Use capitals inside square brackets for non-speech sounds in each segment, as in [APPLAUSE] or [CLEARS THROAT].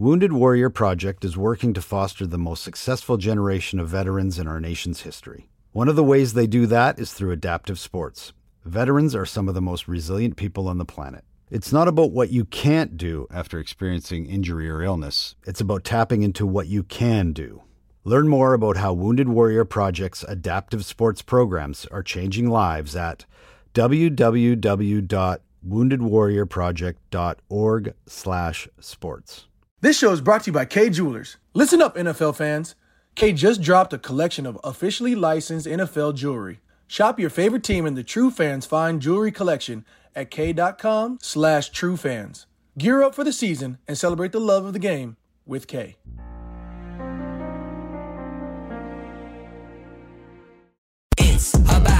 Wounded Warrior Project is working to foster the most successful generation of veterans in our nation's history. One of the ways they do that is through adaptive sports. Veterans are some of the most resilient people on the planet. It's not about what you can't do after experiencing injury or illness, it's about tapping into what you can do. Learn more about how Wounded Warrior Project's adaptive sports programs are changing lives at www.woundedwarriorproject.org/sports. This show is brought to you by Kay Jewelers. Listen up, NFL fans. Kay just dropped a collection of officially licensed NFL jewelry. Shop your favorite team in the True Fans Fine Jewelry Collection at kay.com slash truefans. Gear up for the season and celebrate the love of the game with Kay. It's about.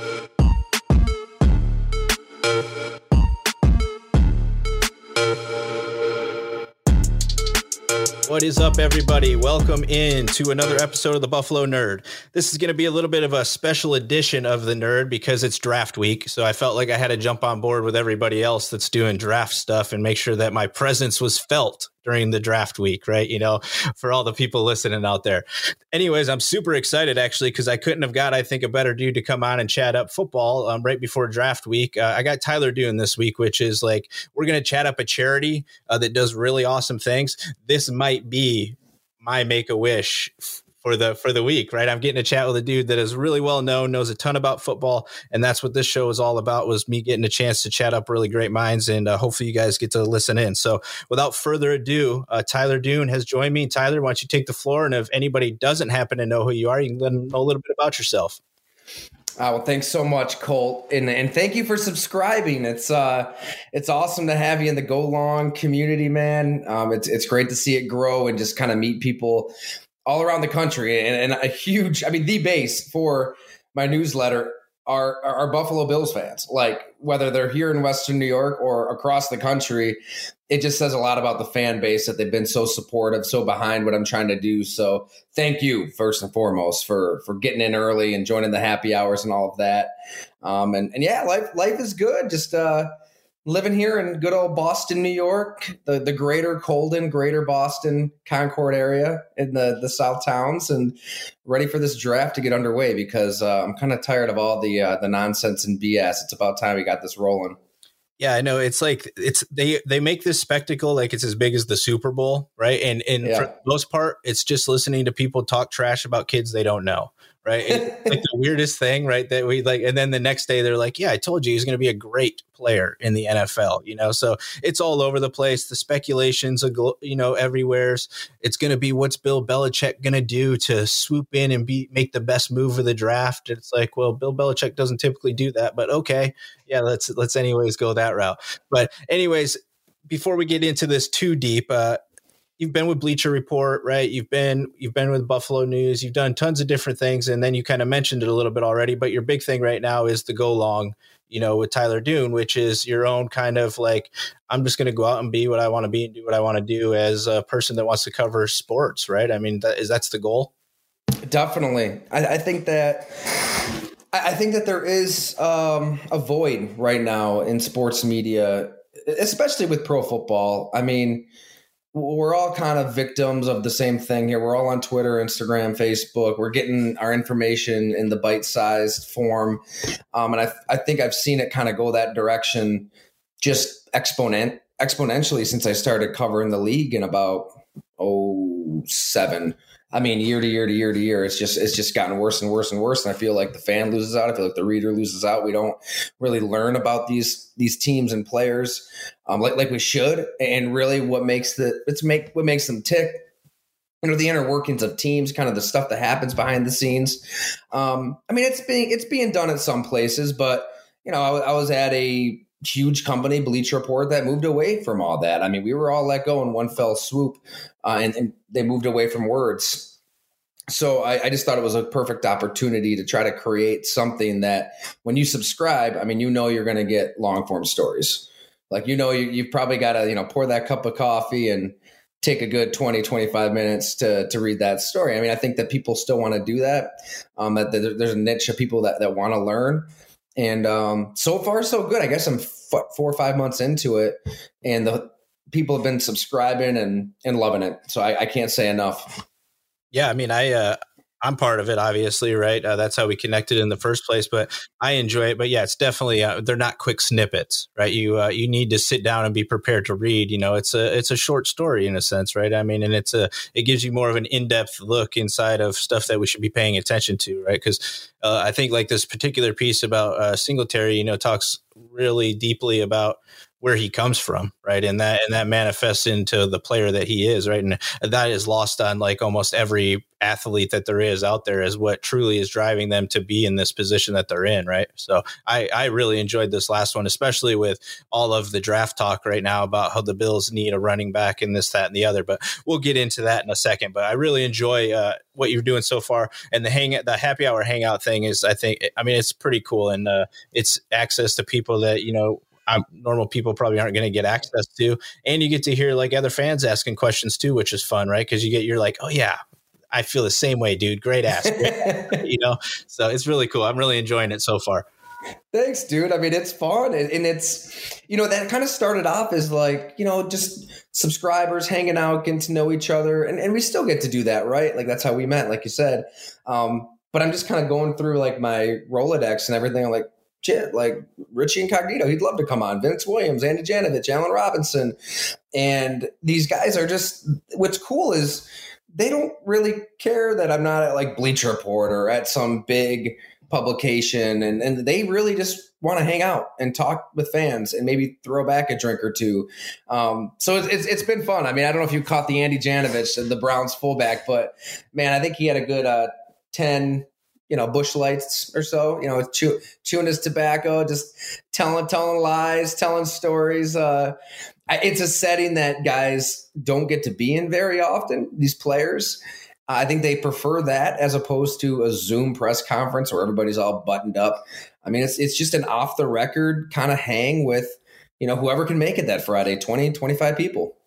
What is up, everybody? Welcome in to another episode of the Buffalo Nerd. This is going to be a little bit of a special edition of the Nerd because it's draft week. So I felt like I had to jump on board with everybody else that's doing draft stuff and make sure that my presence was felt during the draft week, right? You know, for all the people listening out there. Anyways, I'm super excited actually because I couldn't have got, I think, a better dude to come on and chat up football um, right before draft week. Uh, I got Tyler Dunne this week, which is like we're going to chat up a charity uh, that does really awesome things. This might be my make a wish for the for the week, right? I'm getting a chat with a dude that is really well known, knows a ton about football, and that's what this show is all about. Was me getting a chance to chat up really great minds, and uh, hopefully you guys get to listen in. So, without further ado, uh, Tyler Dunne has joined me. Tyler, why don't you take the floor? And if anybody doesn't happen to know who you are, you can let them know a little bit about yourself. Uh, well, thanks so much, Cole, and and thank you for subscribing. It's uh, it's awesome to have you in the Go Long community, man. Um, it's it's great to see it grow and just kind of meet people all around the country, and, and a huge, I mean, the base for my newsletter are are Buffalo Bills fans. Like whether they're here in Western New York or across the country, it just says a lot about the fan base that they've been so supportive, so behind what I'm trying to do. So thank you first and foremost for for getting in early and joining the happy hours and all of that. Um, and and yeah, life life is good. Just uh, living here in good old Boston, New York, the the greater Colden, greater Boston, Concord area in the the South towns, and ready for this draft to get underway because uh, I'm kind of tired of all the uh, the nonsense and BS. It's about time we got this rolling. Yeah, I know. It's like it's they they make this spectacle like it's as big as the Super Bowl, right? And and Yeah. for the most part, it's just listening to people talk trash about kids they don't know, right? It's like the weirdest thing, right? That we like, and then the next day they're like, "Yeah, I told you he's going to be a great player in the NFL," you know. So it's all over the place. The speculations, you know, everywhere's. It's going to be what's Bill Belichick going to do to swoop in and be make the best move of the draft. It's like, well, Bill Belichick doesn't typically do that, but okay, yeah, let's let's anyways go that route. But anyways, before we get into this too deep, uh, you've been with Bleacher Report, right? You've been you've been with Buffalo News. You've done tons of different things, and then you kind of mentioned it a little bit already. But your big thing right now is the go long, you know, with Tyler Dunne, which is your own kind of like I'm just going to go out and be what I want to be and do what I want to do as a person that wants to cover sports, right? I mean, that is that's the goal. Definitely, I, I think that I think that there is um, a void right now in sports media, especially with pro football. I mean, we're all kind of victims of the same thing here. We're all on Twitter, Instagram, Facebook. We're getting our information in the bite-sized form, um, and I, I think I've seen it kind of go that direction, just exponent exponentially since I started covering the league in about oh seven. I mean, year to year to year to year, it's just it's just gotten worse and worse and worse. And I feel like the fan loses out. I feel like the reader loses out. We don't really learn about these these teams and players um, like like we should. And really, what makes the it's make what makes them tick. You know the inner workings of teams, kind of the stuff that happens behind the scenes. Um, I mean, it's being it's being done at some places, but you know, I, I was at a huge company, Bleach Report, that moved away from all that. I mean, we were all let go in one fell swoop, uh, and, and they moved away from words. so I, I, just thought it was a perfect opportunity to try to create something that when you subscribe, I mean, you know, you're going to get long form stories. Like, you know, you, you've probably got to, you know, pour that cup of coffee and take a good 20, 25 minutes to, to read that story. I mean, I think that people still want to do that. Um, that there's a niche of people that, that want to learn. And um, so far, so good. I guess I'm f- four or five months into it, and the people have been subscribing and, and loving it. So I, I can't say enough. Yeah, I mean, I uh, I'm part of it, obviously, right? Uh, that's how we connected in the first place. But I enjoy it. But yeah, it's definitely uh, they're not quick snippets, right? You uh, you need to sit down and be prepared to read. You know, it's a it's a short story in a sense, right? I mean, and it's a it gives you more of an in depth look inside of stuff that we should be paying attention to, right? Because uh, I think like this particular piece about uh, Singletary, you know, talks really deeply about where he comes from, right? And that and that manifests into the player that he is, right? And that is lost on like almost every athlete that there is out there is what truly is driving them to be in this position that they're in, right? So I I really enjoyed this last one, especially with all of the draft talk right now about how the Bills need a running back and this, that, and the other. But we'll get into that in a second. But I really enjoy uh, what you're doing so far, and the hang the happy hour hangout thing is I think I mean it's pretty cool, and uh, it's access to people that you know I'm, normal people probably aren't going to get access to. And you get to hear like other fans asking questions too, which is fun, right? Because you get you're like, oh yeah, I feel the same way, dude. Great ask, [LAUGHS] you know. So it's really cool. I'm really enjoying it so far. Thanks, dude. I mean, it's fun, and it's you know that kind of started off as like you know just subscribers hanging out, getting to know each other, and, and we still get to do that, right? Like that's how we met, like you said. Um, but I'm just kind of going through like my Rolodex and everything. I'm like, shit, like Richie Incognito, he'd love to come on. Vince Williams, Andy Janovich, Allen Robinson. And these guys are just, what's cool is they don't really care that I'm not at like Bleacher Report or at some big publication. And, and they really just want to hang out and talk with fans and maybe throw back a drink or two. Um, so it's, it's, it's been fun. I mean, I don't know if you caught the Andy Janovich, the Browns fullback, but man, I think he had a good uh, 10, you know, Busch Lights or so, you know, chew, chewing his tobacco, just telling, telling lies, telling stories. Uh, it's a setting that guys don't get to be in very often. These players, I think they prefer that as opposed to a Zoom press conference where everybody's all buttoned up. I mean, it's it's just an off the record kind of hang with, you know, whoever can make it that Friday, 20, 25 people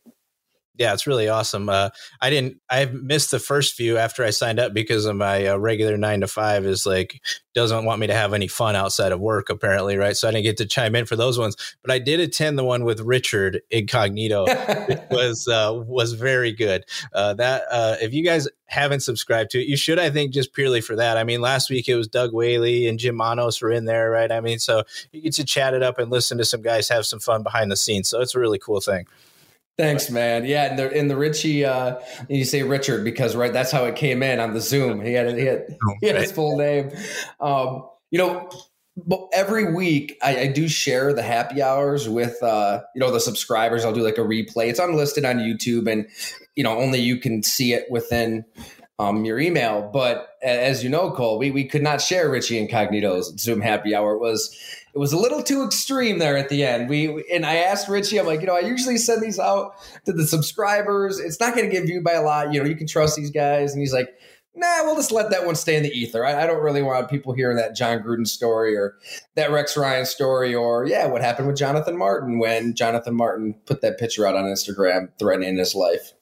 yeah, it's really awesome. Uh, I didn't, I missed the first few after I signed up because of my uh, regular nine to five is like doesn't want me to have any fun outside of work apparently, right? So I didn't get to chime in for those ones, but I did attend the one with Richard Incognito. it [LAUGHS] was uh, was very good. Uh, that uh, if you guys haven't subscribed to it, you should. I think just purely for that. I mean, last week it was Doug Whaley and Jim Monos were in there, right? I mean, so you get to chat it up and listen to some guys have some fun behind the scenes. So it's a really cool thing. Thanks, man. Yeah, and the in the Richie, uh, you say Richard because right, that's how it came in on the Zoom. He had he had, he had his full name. Um, you know, but every week I, I, do share the happy hours with uh, you know the subscribers. I'll do like a replay. It's unlisted on YouTube, and you know only you can see it within um, your email. But as you know, Cole, we we could not share Richie Incognito's Zoom happy hour. It was it was a little too extreme there at the end. We and I asked Richie, I'm like, you know, I usually send these out to the subscribers. It's not going to get viewed by a lot. You know, you can trust these guys. And he's like, nah, we'll just let that one stay in the ether. I, I, don't really want people hearing that Jon Gruden story or that Rex Ryan story or, yeah, what happened with Jonathan Martin when Jonathan Martin put that picture out on Instagram threatening his life.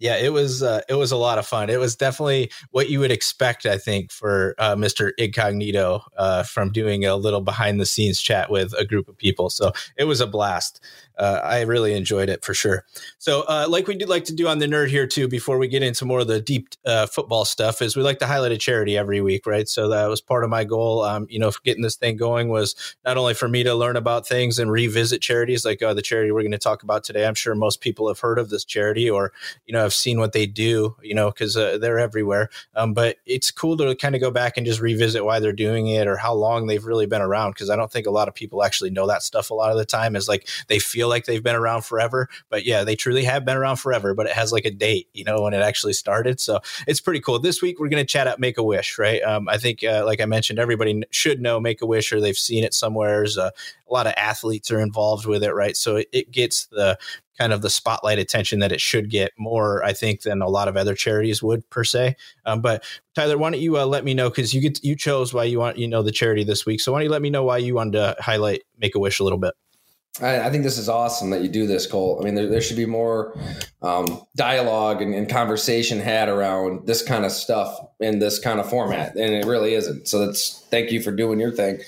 Yeah, it was uh, it was a lot of fun. It was definitely what you would expect, I think, for uh, Mr. Incognito uh, from doing a little behind the scenes chat with a group of people. So it was a blast uh, I really enjoyed it for sure. So, uh, like we do like to do on the nerd here too, before we get into more of the deep uh, football stuff, is we like to highlight a charity every week, right? So that was part of my goal. Um, you know, getting this thing going was not only for me to learn about things and revisit charities like uh, the charity we're going to talk about today. I'm sure most people have heard of this charity or you know have seen what they do, you know, because uh, they're everywhere. Um, but it's cool to kind of go back and just revisit why they're doing it or how long they've really been around. Because I don't think a lot of people actually know that stuff. A lot of the time is like they feel like they've been around forever. But yeah, they truly have been around forever, but it has like a date, you know, when it actually started. So it's pretty cool. This week, we're going to chat up Make a Wish, right? Um, I think, uh, like I mentioned, everybody should know Make a Wish or they've seen it somewhere. Uh, a lot of athletes are involved with it, right? So it, it gets the kind of the spotlight attention that it should get more, I think, than a lot of other charities would per se. Um, but Tyler, why don't you uh, let me know because you get you chose why you want you know the charity this week. So why don't you let me know why you wanted to highlight Make a Wish a little bit? I, I, think this is awesome that you do this, Cole. I mean, there, there should be more um, dialogue and, and, conversation had around this kind of stuff in this kind of format, and it really isn't. So that's thank you for doing your thing.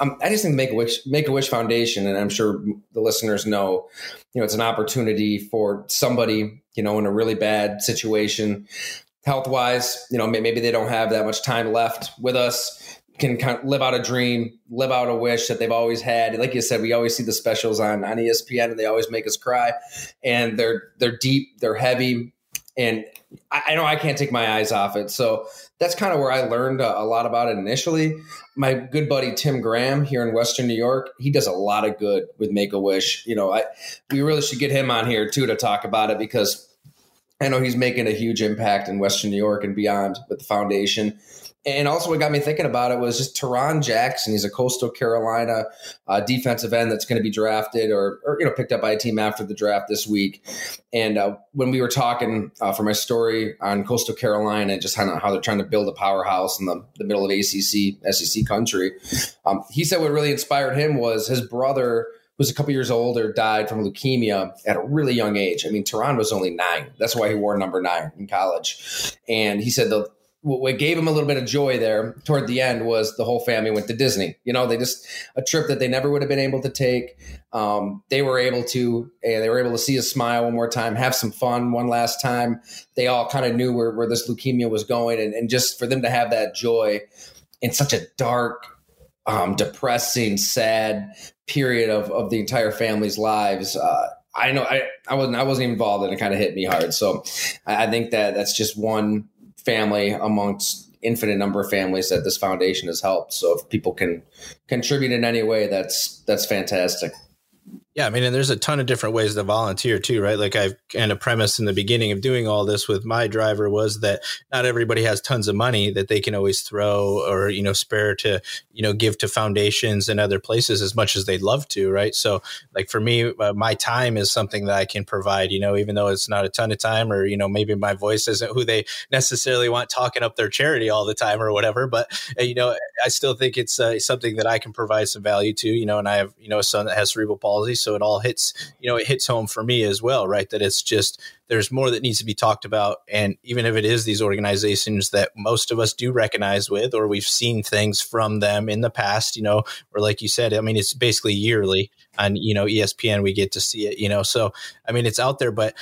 Um, I just think Make a Wish Make a Wish Foundation, and I'm sure the listeners know, you know, it's an opportunity for somebody, you know, in a really bad situation, health wise. You know, maybe they don't have that much time left with us can kind of live out a dream, live out a wish that they've always had. Like you said, we always see the specials on on ESPN, and they always make us cry. And they're they're deep, they're heavy, and I, I know I can't take my eyes off it. So that's kind of where I learned a, a, lot about it initially. My good buddy Tim Graham here in Western New York, he does a lot of good with Make a Wish. You know, I we really should get him on here too to talk about it because. I know he's making a huge impact in Western New York and beyond with the foundation and also, what got me thinking about it was just Tarron Jackson. He's a Coastal Carolina uh, defensive end that's going to be drafted or, or, you know picked up by a team after the draft this week. And uh, when we were talking uh, for my story on Coastal Carolina, and just how, how they're trying to build a powerhouse in the, the middle of ACC SEC country, um, he said what really inspired him was his brother was a couple years older, died from leukemia at a really young age. I mean, Tarron was only nine. That's why he wore number nine in college. And he said the what gave him a little bit of joy there toward the end was the whole family went to Disney. You know, they just a trip that they never would have been able to take. Um, they were able to, and they were able to see his smile one more time, have some fun one last time. They all kind of knew where, where this leukemia was going, and, and just for them to have that joy in such a dark, um, depressing, sad period of, of the entire family's lives. Uh, I know I, I wasn't I wasn't involved and it kind of hit me hard. So I, I think that that's just one family amongst infinite number of families that this foundation has helped. So if people can contribute in any way, that's that's fantastic. Yeah, I mean, and there's a ton of different ways to volunteer too, right? Like I've kind of premised in the beginning of doing all this with my driver was that not everybody has tons of money that they can always throw or you know spare to you know give to foundations and other places as much as they'd love to, right? So like for me, uh, my time is something that I can provide, you know, even though it's not a ton of time or you know maybe my voice isn't who they necessarily want talking up their charity all the time or whatever, but uh, you know I still think it's uh, something that I can provide some value to, you know, and I have you know a son that has cerebral palsy it all hits you know it hits home for me as well right? That it's just there's more that needs to be talked about. And even if it is these organizations that most of us do recognize with or we've seen things from them in the past you know or like you said i mean it's basically yearly on you know espn we get to see it you know? So i mean it's out there but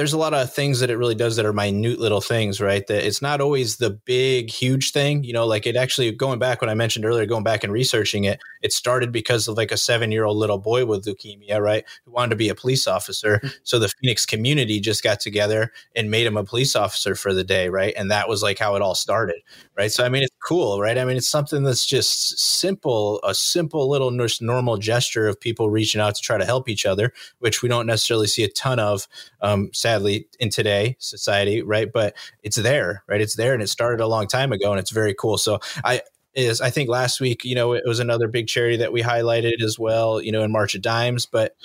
there's a lot of things that it really does that are minute little things, right? That it's not always the big, huge thing. You know, like it actually going back when I mentioned earlier, going back and researching it, it started because of like a seven year old little boy with leukemia, right? Who wanted to be a police officer. Mm-hmm. So the Phoenix community just got together and made him a police officer for the day, right? And that was like how it all started, right? So I mean, it's cool, right? I mean, it's something that's just simple, a simple little normal gesture of people reaching out to try to help each other, which we don't necessarily see a ton of. Um, sadly in today society right but it's there right it's there and it started a long time ago and it's very cool so i is I think last week, you know, it was another big charity that we highlighted as well, you know, in March of Dimes, but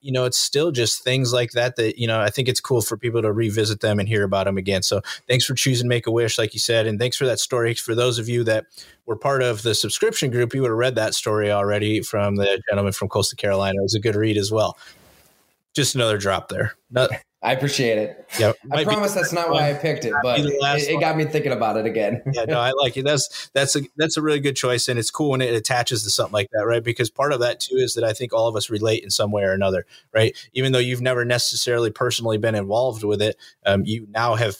you know, it's still just things like that that, you know, I think it's cool for people to revisit them and hear about them again. So thanks for choosing Make a Wish, like you said. And thanks for that story. For those of you that were part of the subscription group, you would have read that story already from the gentleman from Coastal Carolina. It was a good read as well. Just another drop there. I appreciate it. Yeah, I promise that's not why I picked it, but it, it, got me thinking about it again. [LAUGHS] yeah, no, I like it. That's that's a that's a really good choice, and it's cool when it attaches to something like that, right? Because part of that too is that I think all of us relate in some way or another, right? Even though you've never necessarily personally been involved with it, um, you now have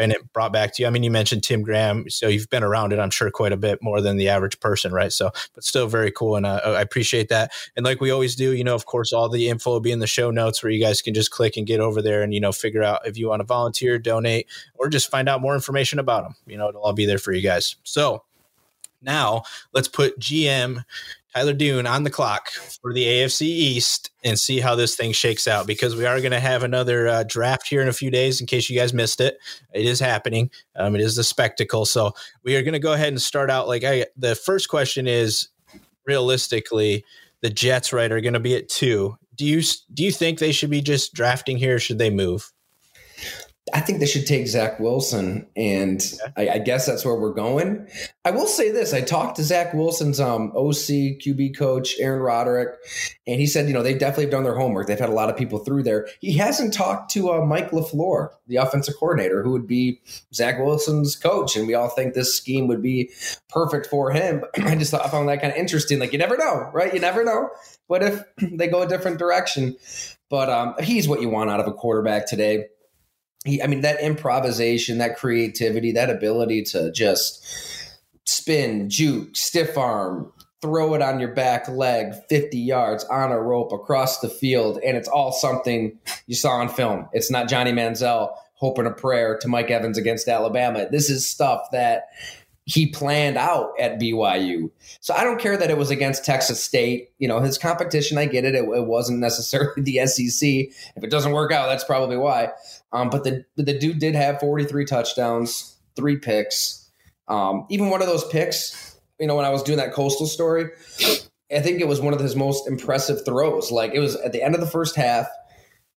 been brought back to you. I mean, you mentioned Tim Graham, so you've been around it, I'm sure, quite a bit more than the average person, right? So, but still very cool, and uh, I appreciate that. And like we always do, you know, of course, all the info will be in the show notes where you guys can just click and get over there and you know figure out if you want to volunteer, donate, or just find out more information about them. You know, it'll all be there for you guys. So now let's put GM Tyler Dunne on the clock for the AFC East and see how this thing shakes out because we are going to have another uh, draft here in a few days. In case you guys missed it, it is happening. Um, it is a spectacle. So we are going to go ahead and start out. Like I, the first question is, realistically, the Jets right are going to be at two. do you do you think they should be just drafting here? Or should they move? I think they should take Zach Wilson, and I, I, guess that's where we're going. I will say this: I talked to Zach Wilson's um, OC QB coach Aaron Roderick, and he said, you know, they've definitely done their homework. They've had a lot of people through there. He hasn't talked to uh, Mike LaFleur, the offensive coordinator, who would be Zach Wilson's coach, and we all think this scheme would be perfect for him. [CLEARS THROAT] I just thought I found that kind of interesting. Like you never know, right? You never know. What if [CLEARS THROAT] they go a different direction? But um, he's what you want out of a quarterback today he, I mean, that improvisation, that creativity, that ability to just spin, juke, stiff arm, throw it on your back leg 50 yards on a rope across the field, and it's all something you saw on film. It's not Johnny Manziel hoping a prayer to Mike Evans against Alabama. This is stuff that he planned out at BYU. So I don't care that it was against Texas State. You know, his competition, I get it. It, it wasn't [LAUGHS] necessarily the SEC. If it doesn't work out, that's probably why. Um, but the the dude did have 43 touchdowns, three picks. Um, even one of those picks, you know, when I was doing that coastal story, I think it was one of his most impressive throws. Like it was at the end of the first half,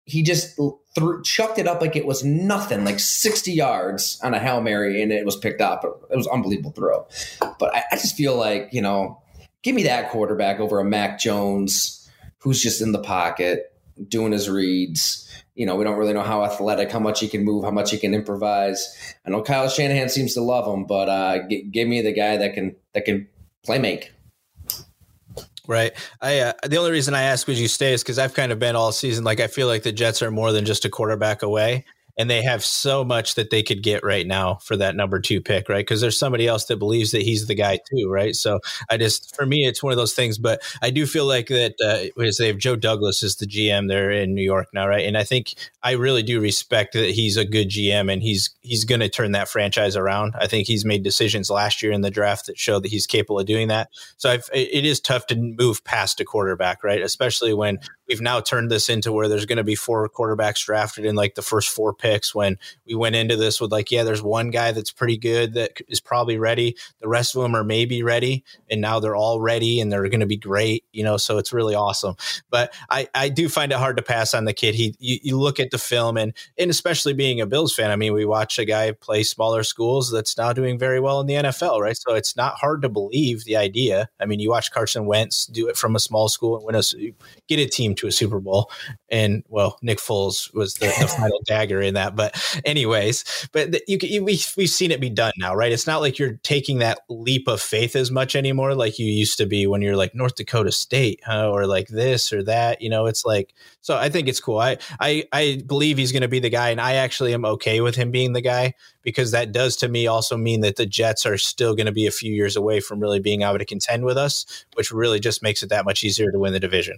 he just threw, chucked it up like it was nothing, like 60 yards on a Hail Mary, and it was picked up. It was unbelievable throw. But I, I just feel like, you know, give me that quarterback over a Mac Jones who's just in the pocket doing his reads you know, we don't really know how athletic, how much he can move, how much he can improvise. I know Kyle Shanahan seems to love him, but uh, g- give me the guy that can that can play make. Right. I uh, the only reason I ask would you stay is because I've kind of been all season like I feel like the Jets are more than just a quarterback away and they have so much that they could get right now for that number two pick, right? Because there's somebody else that believes that he's the guy too, right? So I just, for me, it's one of those things. But I do feel like that uh, they have Joe Douglas is the GM there in New York now, right? And I think I really do respect that he's a good GM and he's he's going to turn that franchise around. I think he's made decisions last year in the draft that show that he's capable of doing that. So I've, it is tough to move past a quarterback, right? Especially when we've now turned this into where there's going to be four quarterbacks drafted in like the first four picks when we went into this with like yeah there's one guy that's pretty good that is probably ready. The rest of them are maybe ready and now they're all ready and they're going to be great you know so it's really awesome. But i i do find it hard to pass on the kid. He you, you look at the film and and especially being a bills fan i mean we watch a guy play smaller schools that's now doing very well in the nfl right? So it's not hard to believe the idea. I mean you watch carson wentz do it from a small school and win a get a team to a super bowl and well nick foles was the, the [LAUGHS] final dagger in that but anyways, but you, you we we've seen it be done now, right? It's not like you're taking that leap of faith as much anymore, like you used to be when you're like North Dakota State, huh? or like this or that. You know, it's like so. I think it's cool. I I I believe he's going to be the guy, and I actually am okay with him being the guy because that does to me also mean that the Jets are still going to be a few years away from really being able to contend with us, which really just makes it that much easier to win the division.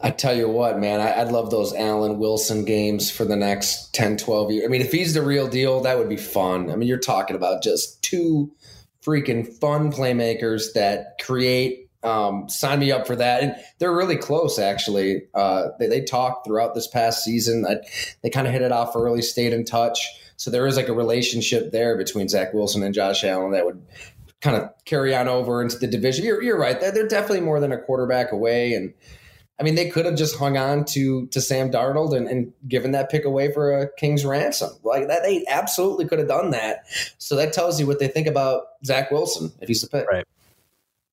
I tell you what, man, I, would love those Allen Wilson games for the next 10, 12 years. I mean, if he's the real deal, that would be fun. I mean, you're talking about just two freaking fun playmakers that create um, sign me up for that. And they're really close, actually. Uh, they, they talked throughout this past season. I, they kind of hit it off early, stayed in touch. So there is like a relationship there between Zach Wilson and Josh Allen that would kind of carry on over into the division. You're, you're right. They're, they're definitely more than a quarterback away. And I mean, they could have just hung on to to Sam Darnold and, and given that pick away for a king's ransom. Like that, they absolutely could have done that. So that tells you what they think about Zach Wilson if he's the pick. Right.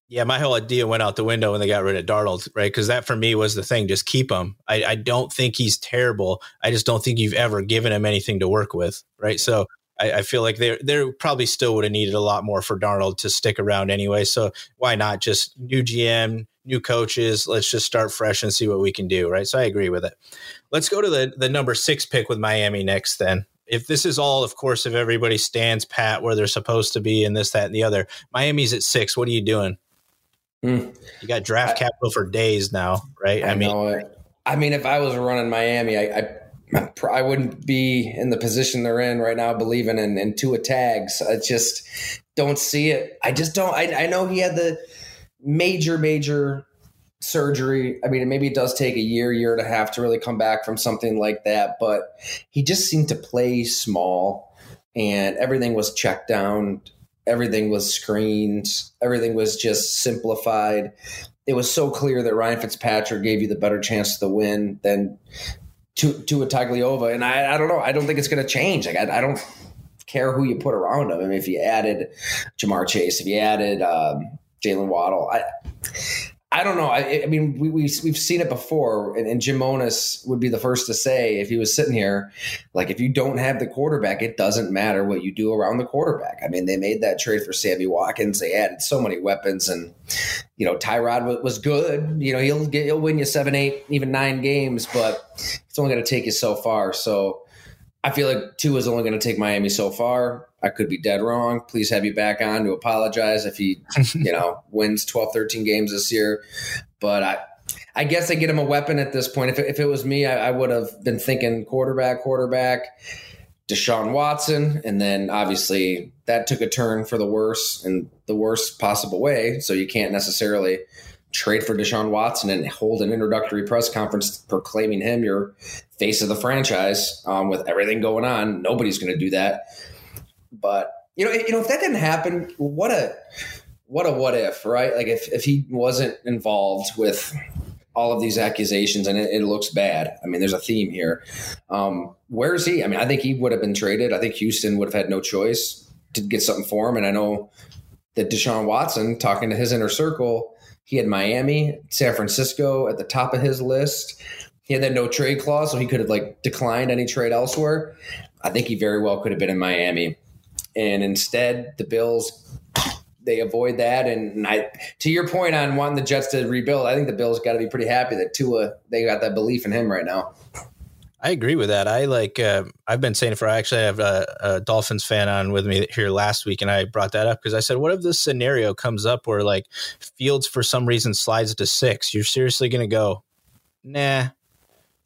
Yeah, my whole idea went out the window when they got rid of Darnold, right? Because that for me was the thing. Just keep him. I, I, don't think he's terrible. I just don't think you've ever given him anything to work with, right? So I, I feel like they they probably still would have needed a lot more for Darnold to stick around anyway. So why not just new GM, new coaches? Let's just start fresh and see what we can do, right? So I agree with it. Let's go to the the number six pick with Miami next, then if this is all, of course, if everybody stands pat where they're supposed to be and this, that, and the other, Miami's at six. What are you doing? Mm. You got draft I, capital for days now, right? I, I mean, I mean, if I was running Miami, I, I, I wouldn't be in the position they're in right now, believing in, in Tua tags. I just don't see it. I just don't. I, I know he had the major, major surgery. I mean, maybe it does take a year, year and a half to really come back from something like that, but he just seemed to play small and everything was checked down everything was screened, everything was just simplified. it was so clear that Ryan Fitzpatrick gave you the better chance to win than to Tua Tagovailoa. And I, I don't know. I don't think it's going to change. Like I, I, don't care who you put around him. I mean, if you added Ja'Marr Chase, if you added um, Jaylen Waddle, I I don't know. I, I mean, we, we, we've seen it before, and, and Jim Monos would be the first to say if he was sitting here, like, if you don't have the quarterback, it doesn't matter what you do around the quarterback. I mean, they made that trade for Sammy Watkins. They added so many weapons, and, you know, Tyrod was, was good. You know, he'll, get, he'll win you seven, eight, even nine games, but it's only going to take you so far. So I feel like Tua is only going to take Miami so far. I could be dead wrong. Please have you back on to apologize if he, [LAUGHS] you know, wins 12, 13 games this year. But I, I guess I get him a weapon at this point. If, if it was me, I, I would have been thinking quarterback, quarterback, Deshaun Watson. And then obviously that took a turn for the worse in the worst possible way. So you can't necessarily trade for Deshaun Watson and hold an introductory press conference proclaiming him your face of the franchise um, with everything going on. Nobody's going to do that. But you know, you know, if that didn't happen, what a what a what if, right? Like if if he wasn't involved with all of these accusations and it, it looks bad. I mean, there's a theme here. Um, where is he? I mean, I think he would have been traded. I think Houston would have had no choice to get something for him. And I know that Deshaun Watson, talking to his inner circle, he had Miami, San Francisco at the top of his list. He had that no trade clause, so he could have like declined any trade elsewhere. I think he very well could have been in Miami and instead the Bills they avoid that. And I, to your point on wanting the Jets to rebuild, I think the Bills got to be pretty happy that Tua they got that belief in him right now. I agree with that. I like. Uh, I've been saying it for. I actually have a, a, Dolphins fan on with me here last week, and I brought that up because I said, "What if this scenario comes up where like Fields for some reason slides to six? You're seriously going to go, nah?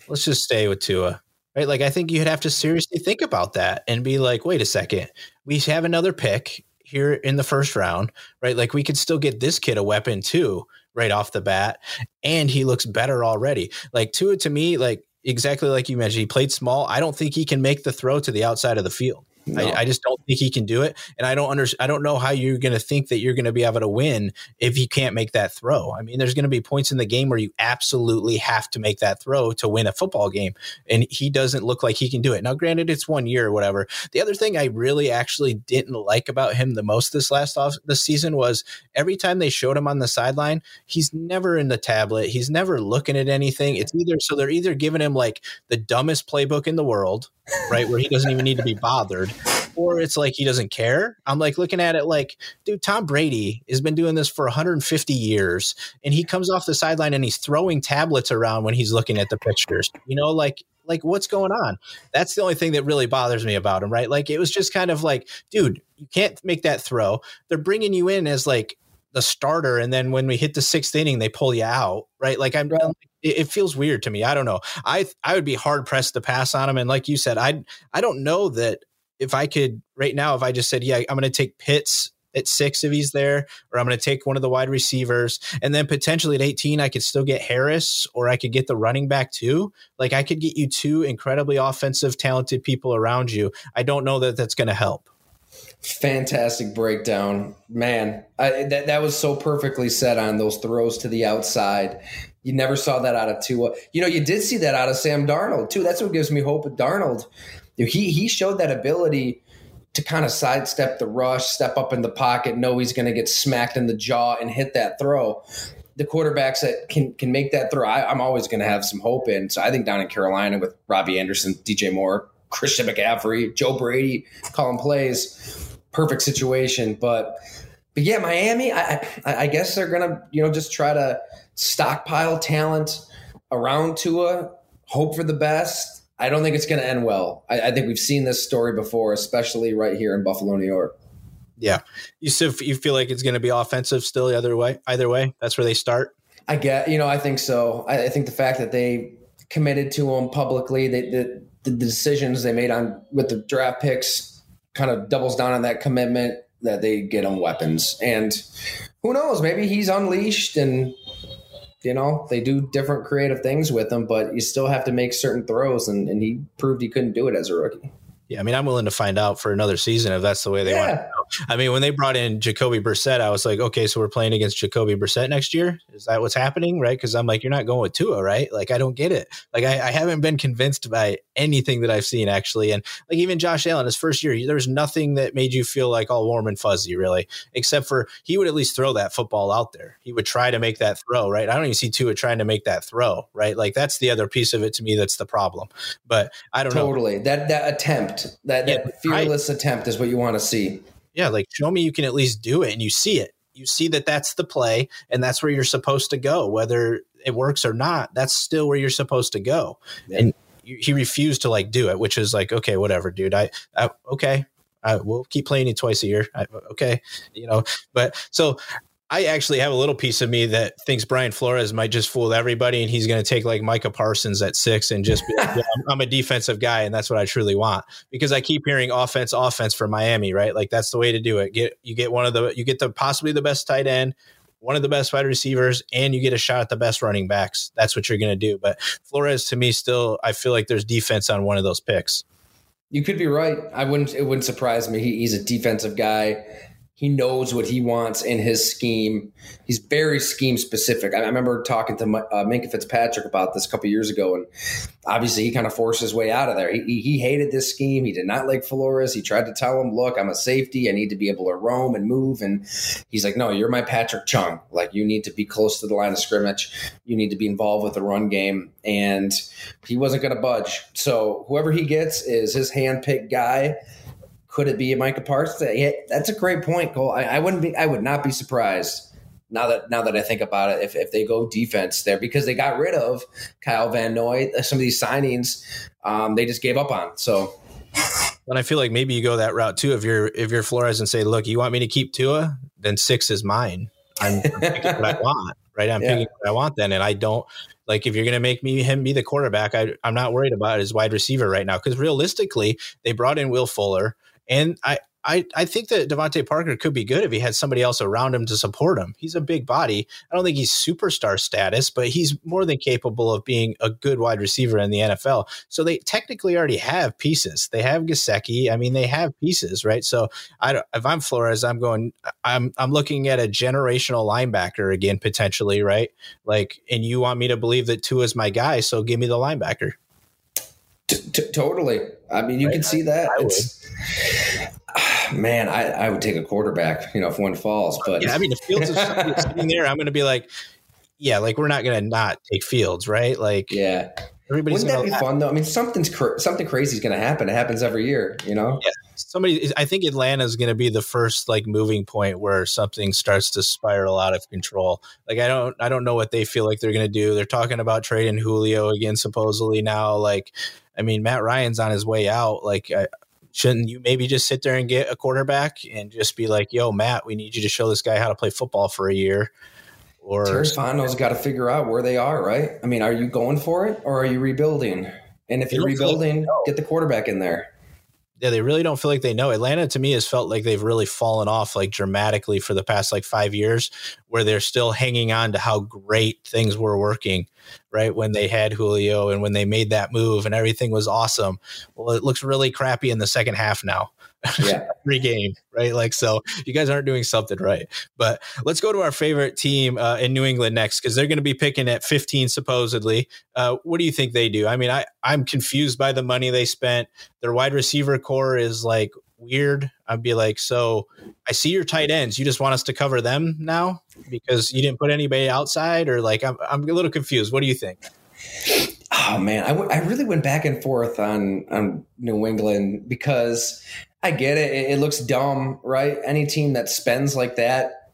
Let's just stay with Tua." right? Like I think you'd have to seriously think about that and be like, wait a second, we have another pick here in the first round, right? Like we could still get this kid a weapon too, right off the bat, and he looks better already. Like Tua to me, like exactly like you mentioned, he played small. I don't think he can make the throw to the outside of the field. No. I, I, just don't think he can do it, and I don't under, I don't know how you're going to think that you're going to be able to win if you can't make that throw. I mean, there's going to be points in the game where you absolutely have to make that throw to win a football game, and he doesn't look like he can do it. Now, granted, it's one year or whatever. The other thing I really actually didn't like about him the most this last off this season was every time they showed him on the sideline, he's never in the tablet. He's never looking at anything. It's either so they're either giving him like the dumbest playbook in the world right? Where he doesn't even need to be bothered. Or it's like he doesn't care. I'm like looking at it like, dude, Tom Brady has been doing this for 150 years and he comes off the sideline and he's throwing tablets around when he's looking at the pictures. You know, like like what's going on? That's the only thing that really bothers me about him, right? Like it was just kind of like, dude, you can't make that throw. They're bringing you in as like the starter and then when we hit the sixth inning they pull you out right like i'm right. it, it, feels weird to me i don't know i i would be hard pressed to pass on him and like you said i i don't know that if i could right now if i just said yeah i'm going to take pitts at six if he's there, or I'm going to take one of the wide receivers. And then potentially at 18, I could still get Harris or I could get the running back too. Like I could get you two incredibly offensive, talented people around you. I don't know that that's going to help. Fantastic breakdown, man. I, that that was so perfectly set on those throws to the outside. You never saw that out of Tua. You know, you did see that out of Sam Darnold too. That's what gives me hope with Darnold. He he showed that ability to kind of sidestep the rush, step up in the pocket, know he's going to get smacked in the jaw and hit that throw. The quarterbacks that can can make that throw, I, I'm always going to have some hope in. So I think down in Carolina with Robbie Anderson, DJ Moore, Christian McCaffrey, Joe Brady calling plays perfect situation. But but yeah, Miami, I, I guess they're gonna you know just try to stockpile talent around Tua, hope for the best. I don't think it's going to end well. I, I, think we've seen this story before, especially right here in Buffalo, New York. Yeah, you you feel like it's going to be offensive still the other way. Either way, that's where they start. I get, you know, I think so. I, I think the fact that they committed to him publicly, they, the, the decisions they made on with the draft picks kind of doubles down on that commitment that they get on weapons. And who knows, maybe he's unleashed and you know, they do different creative things with him, but you still have to make certain throws and, and he proved he couldn't do it as a rookie. Yeah, I mean, I'm willing to find out for another season if that's the way they yeah. want to go. I mean, when they brought in Jacoby Brissett, I was like, okay, so we're playing against Jacoby Brissett next year. Is that what's happening? Right? Because I'm like, you're not going with Tua, right? Like, I don't get it. Like, I, I, haven't been convinced by anything that I've seen actually. And like even Josh Allen, his first year, there was nothing that made you feel like all warm and fuzzy, really, except for he would at least throw that football out there. He would try to make that throw, right? I don't even see Tua trying to make that throw, right? Like that's the other piece of it to me that's the problem. But I don't totally. know. Totally. That that attempt, that, yeah, that fearless I, attempt is what you want to see. Yeah, like show me you can at least do it and you see it. You see that that's the play and that's where you're supposed to go. Whether it works or not, that's still where you're supposed to go. Yeah. And he refused to like do it, which is like, okay, whatever, dude. I, I okay, I, we'll keep playing it twice a year. I, okay, you know. But so I actually have a little piece of me that thinks Brian Flores might just fool everybody, and he's going to take like Micah Parsons at six and just be [LAUGHS] yeah, I'm, a defensive guy, and that's what I truly want. Because I keep hearing offense, offense for Miami, right? Like that's the way to do it. Get you get one of the you get the possibly the best tight end one of the best wide receivers and you get a shot at the best running backs. That's what you're going to do. But Flores, to me, still, I feel like there's defense on one of those picks. You could be right. I wouldn't. It wouldn't surprise me. He, he's a defensive guy. He knows what he wants in his scheme. He's very scheme specific. I, remember talking to uh, Minkah Fitzpatrick about this a couple years ago, and obviously he kind of forced his way out of there. He, he hated this scheme. He did not like Flores. He tried to tell him, "Look, I'm a safety. I need to be able to roam and move." And he's like, "No, you're my Patrick Chung. Like you need to be close to the line of scrimmage. You need to be involved with the run game." And he wasn't going to budge. So whoever he gets is his handpicked guy could it be Micah Parsons? Yeah, that's a great point, Cole. I, I, wouldn't be. I would not be surprised now that now that I think about it. If, if they go defense there because they got rid of Kyle Van Noy, some of these signings um, they just gave up on. So. And I feel like maybe you go that route too. If you're if you're Flores and say, "Look, you want me to keep Tua, then six is mine. I'm, I'm picking what I [LAUGHS] want, right? I'm yeah. picking what I want then, and I don't like if you're going to make me him be the quarterback. I, I'm not worried about his wide receiver right now because realistically, they brought in Will Fuller. And I, I, I think that DeVante Parker could be good if he had somebody else around him to support him. He's a big body. I don't think he's superstar status, but he's more than capable of being a good wide receiver in the NFL. So they technically already have pieces. They have Gesicki. I mean, they have pieces, right? So I, if I'm Flores, I'm going. I'm I'm looking at a generational linebacker again potentially, right? Like, and you want me to believe that Tua is my guy, so give me the linebacker. T- totally. I mean, you right. can see that. It's, [SIGHS] man, I, I would take a quarterback, you know, if one falls. But yeah, I mean, if Fields is [LAUGHS] sitting there, I'm going to be like, yeah, like we're not going to not take Fields, right? Like, yeah. Everybody's Wouldn't that be fun though? I mean, something's cr- something crazy is going to happen. It happens every year, you know. Yeah, somebody. I think Atlanta is going to be the first like moving point where something starts to spiral out of control. Like I don't, I don't know what they feel like they're going to do. They're talking about trading Julio again, supposedly now. Like I mean, Matt Ryan's on his way out. Like, I, shouldn't you maybe just sit there and get a quarterback and just be like, "Yo, Matt, we need you to show this guy how to play football for a year." Or Terry Fontenot's got to figure out where they are, right? I mean, are you going for it or are you rebuilding? And if you're rebuilding, get the quarterback in there yeah, they really don't feel like they know. Atlanta to me has felt like they've really fallen off like dramatically for the past like five years, where they're still hanging on to how great things were working, right? When they had Julio and when they made that move and everything was awesome. Well, it looks really crappy in the second half now yeah. [LAUGHS] every game, right? Like, so you guys aren't doing something right. But let's go to our favorite team uh, in New England next because they're going to be picking at 15 supposedly. Uh, what do you think they do? I mean, I I'm confused by the money they spent. Their wide receiver core is like weird. I'd be like, so I see your tight ends. You just want us to cover them now because you didn't put anybody outside, or like I'm I'm a little confused. What do you think? Oh man, I, w- I really went back and forth on on New England because I get it. It, looks dumb, right? Any team that spends like that,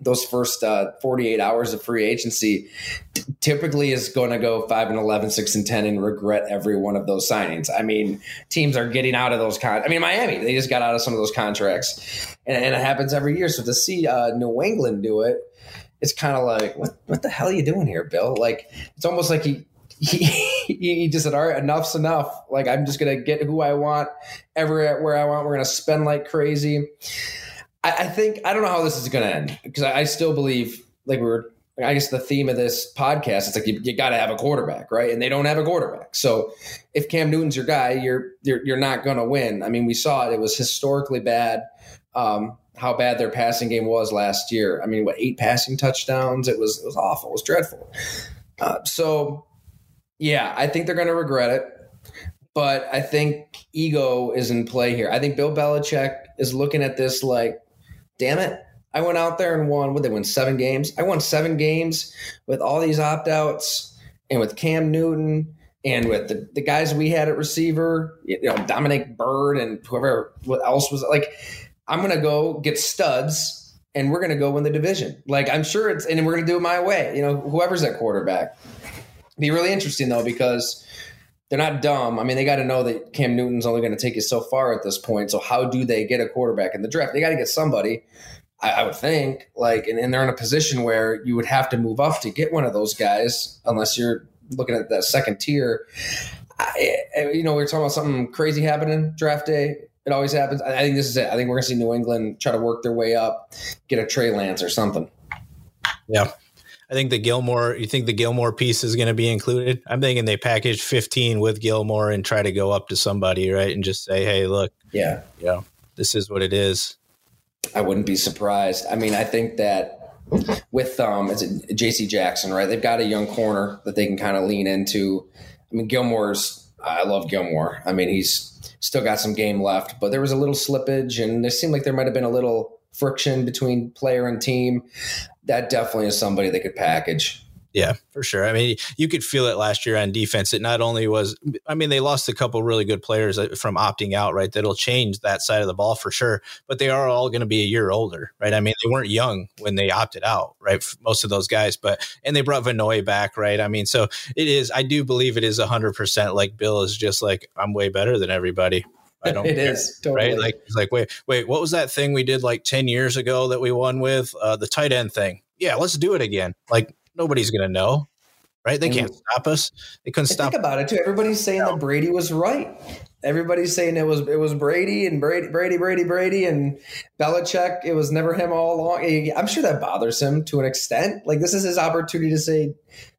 those first uh, 48 hours of free agency, t- typically is going to go 5 and 11, 6 and 10 and regret every one of those signings. I mean, teams are getting out of those con. I mean, Miami, they just got out of some of those contracts, and, and it happens every year. So to see uh, New England do it, it's kind of like, what, what the hell are you doing here, Bill? Like, it's almost like he, he, [LAUGHS] he just said, all right, enough's enough. Like, I'm just going to get who I want everywhere I want. We're going to spend like crazy. I, I, think, I don't know how this is going to end because I, I, still believe, like, we were, I guess the theme of this podcast, it's like you, you got to have a quarterback, right? And they don't have a quarterback. So if Cam Newton's your guy, you're, you're, you're not going to win. I mean, we saw it. It was historically bad um, how bad their passing game was last year. I mean, what eight passing touchdowns? It was it was awful. It was dreadful. Uh, so, yeah, I think they're going to regret it. But I think ego is in play here. I think Bill Belichick is looking at this like, damn it, I went out there and won. What they win seven games? I won seven games with all these opt outs and with Cam Newton and with the, the guys we had at receiver, you know, Dominic Byrd and whoever what else was like, I'm going to go get studs and we're going to go win the division. Like, I'm sure it's, and we're going to do it my way, you know, whoever's at quarterback. Be really interesting though, because they're not dumb. I mean, they got to know that Cam Newton's only going to take you so far at this point. So, how do they get a quarterback in the draft? They got to get somebody. I, I, would think like, and, and, they're in a position where you would have to move up to get one of those guys, unless you're looking at that second tier. I, you know, we are talking about something crazy happening draft day. It always happens. I think this is it. I think we're going to see New England try to work their way up, get a Trey Lance or something. Yeah. I think the Gilmore, you think the Gilmore piece is going to be included? I'm thinking they package 15 with Gilmore and try to go up to somebody, right? And just say, hey, look, yeah, you know, this is what it is. I wouldn't be surprised. I mean, I think that with um, it's J.C. Jackson, right? They've got a young corner that they can kind of lean into. I mean, Gilmore's. I love Gilmore. I mean, he's still got some game left, but there was a little slippage, and it seemed like there might have been a little friction between player and team. That definitely is somebody they could package. Yeah, for sure. I mean, you could feel it last year on defense. It not only was, I mean, they lost a couple really good players uh, from opting out, right? That'll change that side of the ball for sure. But they are all going to be a year older, right? I mean, they weren't young when they opted out, right? Most of those guys, but, and they brought Van Noy back, right? I mean, so it is, I do believe it is 100% like Bill is just like, I'm way better than everybody. I [LAUGHS] don't. It care, is totally. right. Like, it's like, wait, wait, what was that thing we did like ten years ago that we won with uh, the tight end thing? Yeah, let's do it again. Like, nobody's going to know, right? They can't stop us. They couldn't stop. Think about it too. Everybody's saying no. that Brady was right. Everybody's saying it was it was Brady and Brady Brady Brady Brady and Belichick. It was never him all along. I'm sure that bothers him to an extent. Like this is his opportunity to say,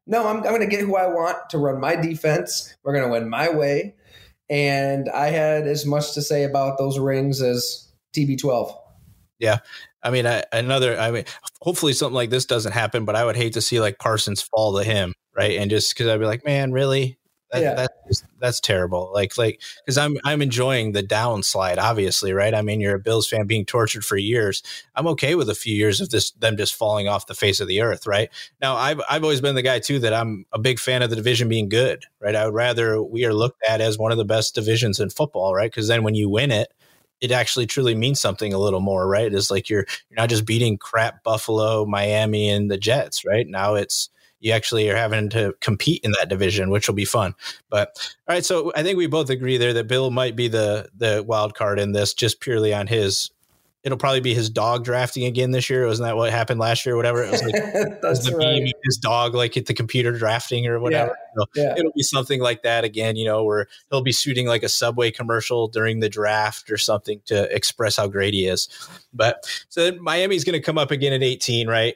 no, I'm, I'm going to get who I want to run my defense. We're going to win my way. And I had as much to say about those rings as TB12. Yeah. I mean, I, another. I mean, hopefully something like this doesn't happen. But I would hate to see like Parsons fall to him, right? And just because I'd be like, man, really? That, yeah. that's that's terrible. Like like because I'm I'm enjoying the downslide, obviously, right? I mean, you're a Bills fan being tortured for years. I'm okay with a few years of this them just falling off the face of the earth, right? Now, I've I've always been the guy too that I'm a big fan of the division being good, right? I would rather we are looked at as one of the best divisions in football, right? Because then when you win it, it actually truly means something a little more, right? It's like you're you're not just beating crap Buffalo, Miami, and the Jets, right? Now it's you actually are having to compete in that division, which will be fun. But all right, so I think we both agree there that Bill might be the the wild card in this, just purely on his. It'll probably be his dog drafting again this year. Wasn't that what happened last year? Or whatever it was like, [LAUGHS] it was the right. his dog like at the computer drafting or whatever. Yeah. So yeah. It'll be something like that again. You know, where he'll be shooting like a Subway commercial during the draft or something to express how great he is. But so Miami's going to come up again at 18, right?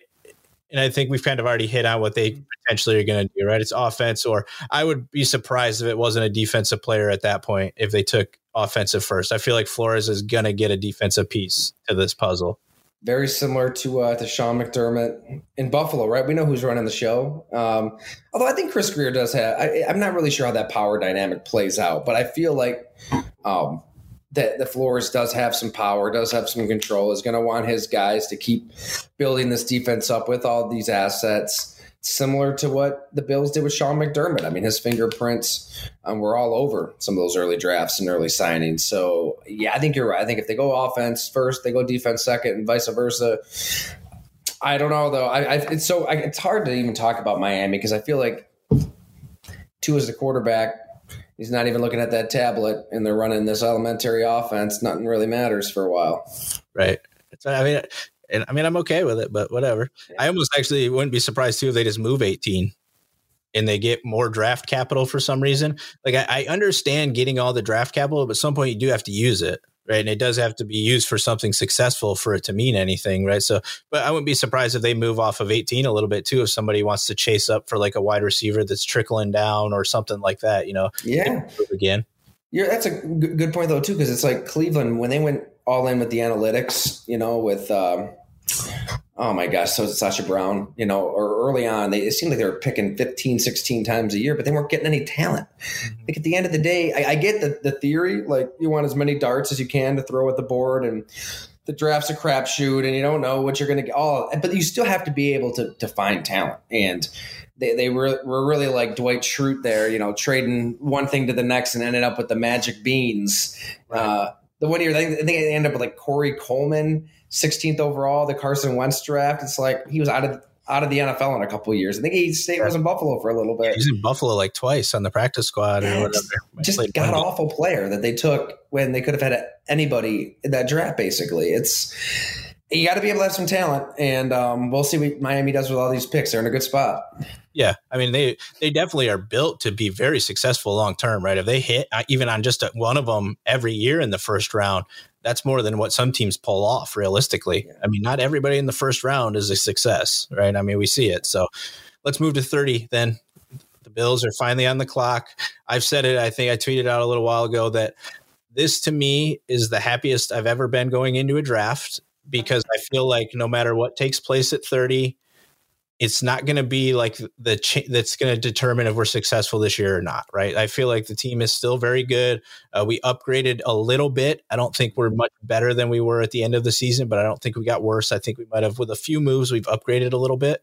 And I think we've kind of already hit on what they potentially are going to do, right? It's offense, or I would be surprised if it wasn't a defensive player at that point if they took offensive first. I feel like Flores is going to get a defensive piece to this puzzle. Very similar to uh, to Sean McDermott in Buffalo, right? We know who's running the show. Um, although I think Chris Grier does have, I, am not really sure how that power dynamic plays out, but I feel like um, that the Flores does have some power, does have some control, is going to want his guys to keep building this defense up with all these assets, similar to what the Bills did with Sean McDermott. I mean, his fingerprints um, were all over some of those early drafts and early signings. So, yeah, I think you're right. I think if they go offense first, they go defense second, and vice versa. I don't know though. I, I it's so I, it's hard to even talk about Miami because I feel like Tua as the quarterback he's not even looking at that tablet and they're running this elementary offense. Nothing really matters for a while. Right. I mean, and I mean, I'm okay with it, but whatever. Yeah. I almost actually wouldn't be surprised too if they just move 18 and they get more draft capital for some reason. Like I, I understand getting all the draft capital, but at some point you do have to use it right? And it does have to be used for something successful for it to mean anything, right? So, but I wouldn't be surprised if they move off of 18 a little bit too, if somebody wants to chase up for like a wide receiver that's trickling down or something like that, you know? Yeah. Again. Yeah, that's a good point though too, because it's like Cleveland when they went all in with the analytics, you know, with um, oh my gosh, so Sashi Brown, you know, or early on, they, it seemed like they were picking 15, 16 times a year, but they weren't getting any talent. Mm-hmm. Like at the end of the day, I, I get the, the theory, like you want as many darts as you can to throw at the board and the draft's a crapshoot and you don't know what you're going to get. All, but you still have to be able to, to find talent. And they, they were, were really like Dwight Schrute there, you know, trading one thing to the next and ended up with the magic beans. Right. Uh, the one year, I think, they ended up with like Corey Coleman 16th overall, the Carson Wentz draft. It's like he was out of out of the NFL in a couple of years. I think he stayed was in Buffalo for a little bit. He was in Buffalo like twice on the practice squad or whatever. Just god awful player that they took when they could have had anybody in that draft. Basically, it's you got to be able to have some talent, and um, we'll see what Miami does with all these picks. They're in a good spot. Yeah, I mean they they definitely are built to be very successful long term, right? If they hit uh, even on just a, one of them every year in the first round, that's more than what some teams pull off realistically. Yeah. I mean, not everybody in the first round is a success, right? I mean, we see it. So let's move to 30 then. The Bills are finally on the clock. I've said it, I think I tweeted out a little while ago that this to me is the happiest I've ever been going into a draft because I feel like no matter what takes place at 30, it's not going to be like the ch- that's going to determine if we're successful this year or not, right? I feel like the team is still very good. Uh, we upgraded a little bit. I don't think we're much better than we were at the end of the season, but I don't think we got worse. I think we might have, with a few moves, we've upgraded a little bit.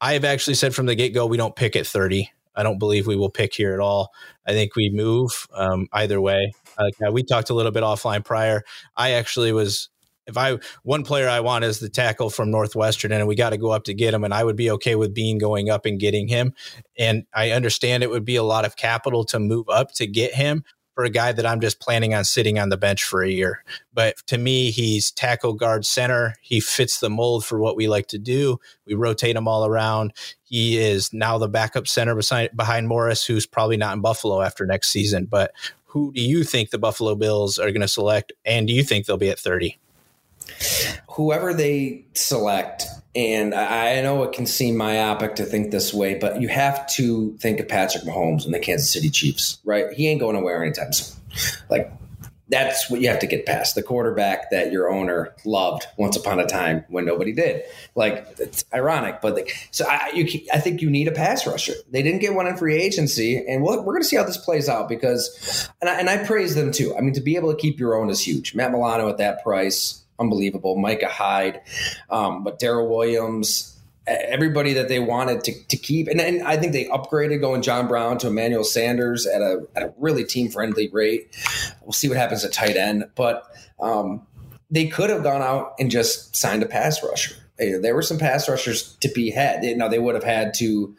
I have actually said from the get go, we don't pick at 30. I don't believe we will pick here at all. I think we move um, either way. Uh, we talked a little bit offline prior. I actually was if I one player I want is the tackle from Northwestern, and we got to go up to get him, and I would be okay with Beane going up and getting him. And I understand it would be a lot of capital to move up to get him for a guy that I'm just planning on sitting on the bench for a year. But to me, he's tackle guard center. He fits the mold for what we like to do. We rotate him all around. He is now the backup center beside, behind Morse, who's probably not in Buffalo after next season. But who do you think the Buffalo Bills are going to select? And do you think they'll be at 30? Whoever they select, and I know it can seem myopic to think this way, but you have to think of Patrick Mahomes and the Kansas City Chiefs, right? He ain't going anywhere anytime soon. Like that's what you have to get past the quarterback that your owner loved once upon a time when nobody did. Like it's ironic, but so I, you, I think you need a pass rusher. They didn't get one in free agency, and we we are going to see how this plays out because, and I, and I praise them too. I mean, to be able to keep your own is huge. Matt Milano at that price, unbelievable. Micah Hyde, um, but Daryl Williams, everybody that they wanted to, to keep. And, and, I think they upgraded going John Brown to Emmanuel Sanders at a, at a really team friendly rate. We'll see what happens at tight end. But um, they could have gone out and just signed a pass rusher. There were some pass rushers to be had. Know, they would have had to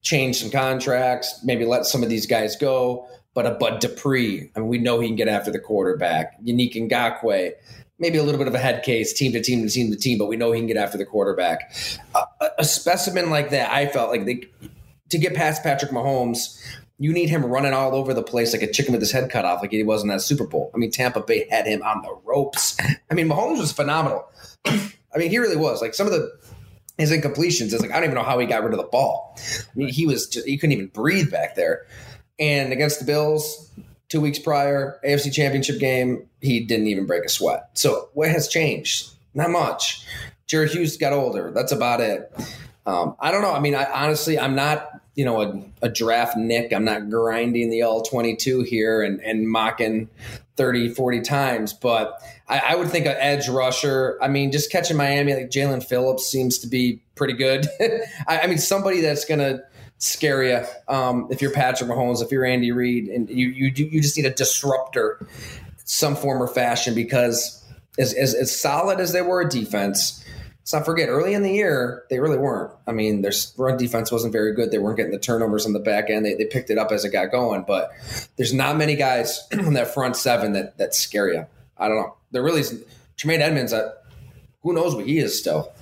change some contracts, maybe let some of these guys go. But a Bud Dupree, I mean, we know he can get after the quarterback. Yannick Ngakoue, maybe a little bit of a head case, team to team to team to team, but we know he can get after the quarterback. Uh, a specimen like that, I felt like they, to get past Patrick Mahomes, you need him running all over the place like a chicken with his head cut off, like he was in that Super Bowl. I mean, Tampa Bay had him on the ropes. I mean, Mahomes was phenomenal. [CLEARS THROAT] I mean, he really was. Like some of the his incompletions is like I don't even know how he got rid of the ball. I mean, he was just, he couldn't even breathe back there. And against the Bills, two weeks prior, AFC Championship game, he didn't even break a sweat. So what has changed? Not much. Jerry Hughes got older. That's about it. Um, I don't know. I mean, I honestly, I'm not, you know, a, a draftnik. I'm not grinding the all 22 here and, and mocking 30, 40 times, but I, I would think an edge rusher. I mean, just catching Miami, like Jaelan Phillips seems to be pretty good. [LAUGHS] I, I mean, somebody that's to, scare you um, if you're Patrick Mahomes, if you're Andy Reid, and you you you just need a disruptor, some form or fashion, because as, as, as solid as they were a defense, let's not forget early in the year they really weren't. I mean, their run defense wasn't very good. They weren't getting the turnovers on the back end. They, they picked it up as it got going, but there's not many guys [CLEARS THROAT] on that front seven that that scare you. I don't know. There really is. Tremaine Edmunds, Uh, who knows what he is still.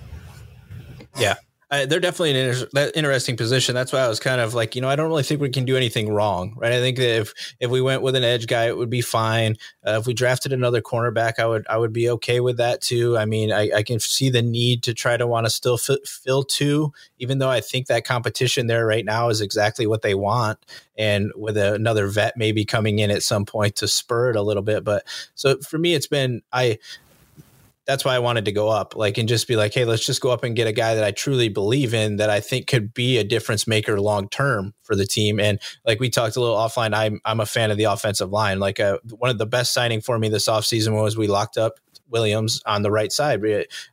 Yeah, They're definitely an inter- interesting position. That's why I was kind of like, you know, I don't really think we can do anything wrong, right? I think that if if we went with an edge guy, it would be fine. Uh, if we drafted another cornerback, I would I would be okay with that too. I mean, I, I can see the need to try to want to still f- fill two, even though I think that competition there right now is exactly what they want, and with a, another vet maybe coming in at some point to spur it a little bit. But so for me, it's been I that's why I wanted to go up, like, and just be like, hey, let's just go up and get a guy that I truly believe in that I think could be a difference maker long term for the team. And like we talked a little offline, I'm I'm a fan of the offensive line. Like, uh, one of the best signing for me this offseason was we locked up Williams on the right side.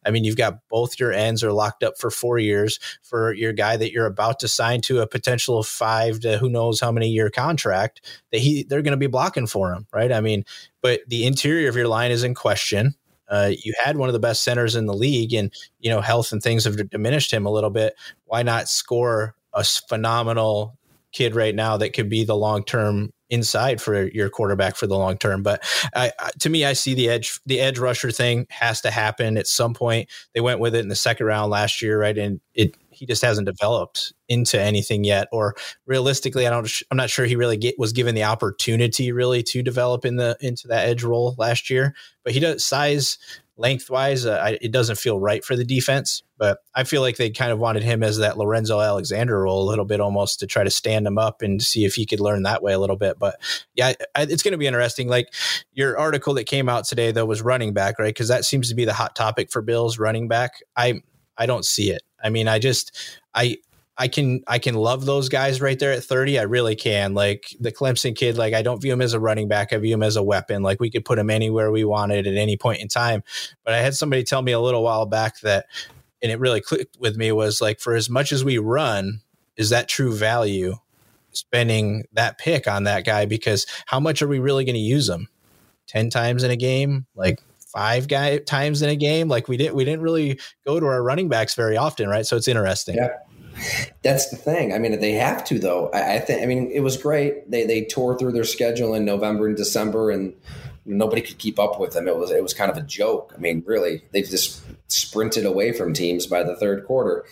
I mean, you've got both your ends are locked up for four years for your guy that you're about to sign to a potential five to who knows how many year contract that he they're going to be blocking for him, right? I mean, but the interior of your line is in question. Uh, you had one of the best centers in the league, and you know health and things have diminished him a little bit. Why not score a phenomenal kid right now that could be the long term inside for your quarterback for the long term. But I, to me, I see the edge the edge rusher thing has to happen at some point. They went with it in the second round last year, right? And it he just hasn't developed into anything yet. Or realistically, I don't. I'm not sure he really get, was given the opportunity really to develop in the into that edge role last year. But he does size lengthwise. Uh, I, it doesn't feel right for the defense. But I feel like they kind of wanted him as that Lorenzo Alexander role a little bit almost to try to stand him up and see if he could learn that way a little bit. But yeah, I, it's going to be interesting. Like your article that came out today though was running back, right? Because that seems to be the hot topic for Bills running back. I I don't see it. I mean, I just I I can I can love those guys right there at 30. I really can. Like the Clemson kid, like I don't view him as a running back. I view him as a weapon. Like we could put him anywhere we wanted at any point in time. But I had somebody tell me a little while back that and it really clicked with me was like for as much as we run, is that true value spending that pick on that guy because how much are we really going to use him? 10 times in a game? Like five guy times in a game. Like we didn't we didn't really go to our running backs very often, right? So it's interesting. Yeah. That's the thing. I mean, they have to though. I, I think. I mean, it was great. They they tore through their schedule in November and December, and nobody could keep up with them. It was it was kind of a joke. I mean, really, they just sprinted away from teams by the third quarter.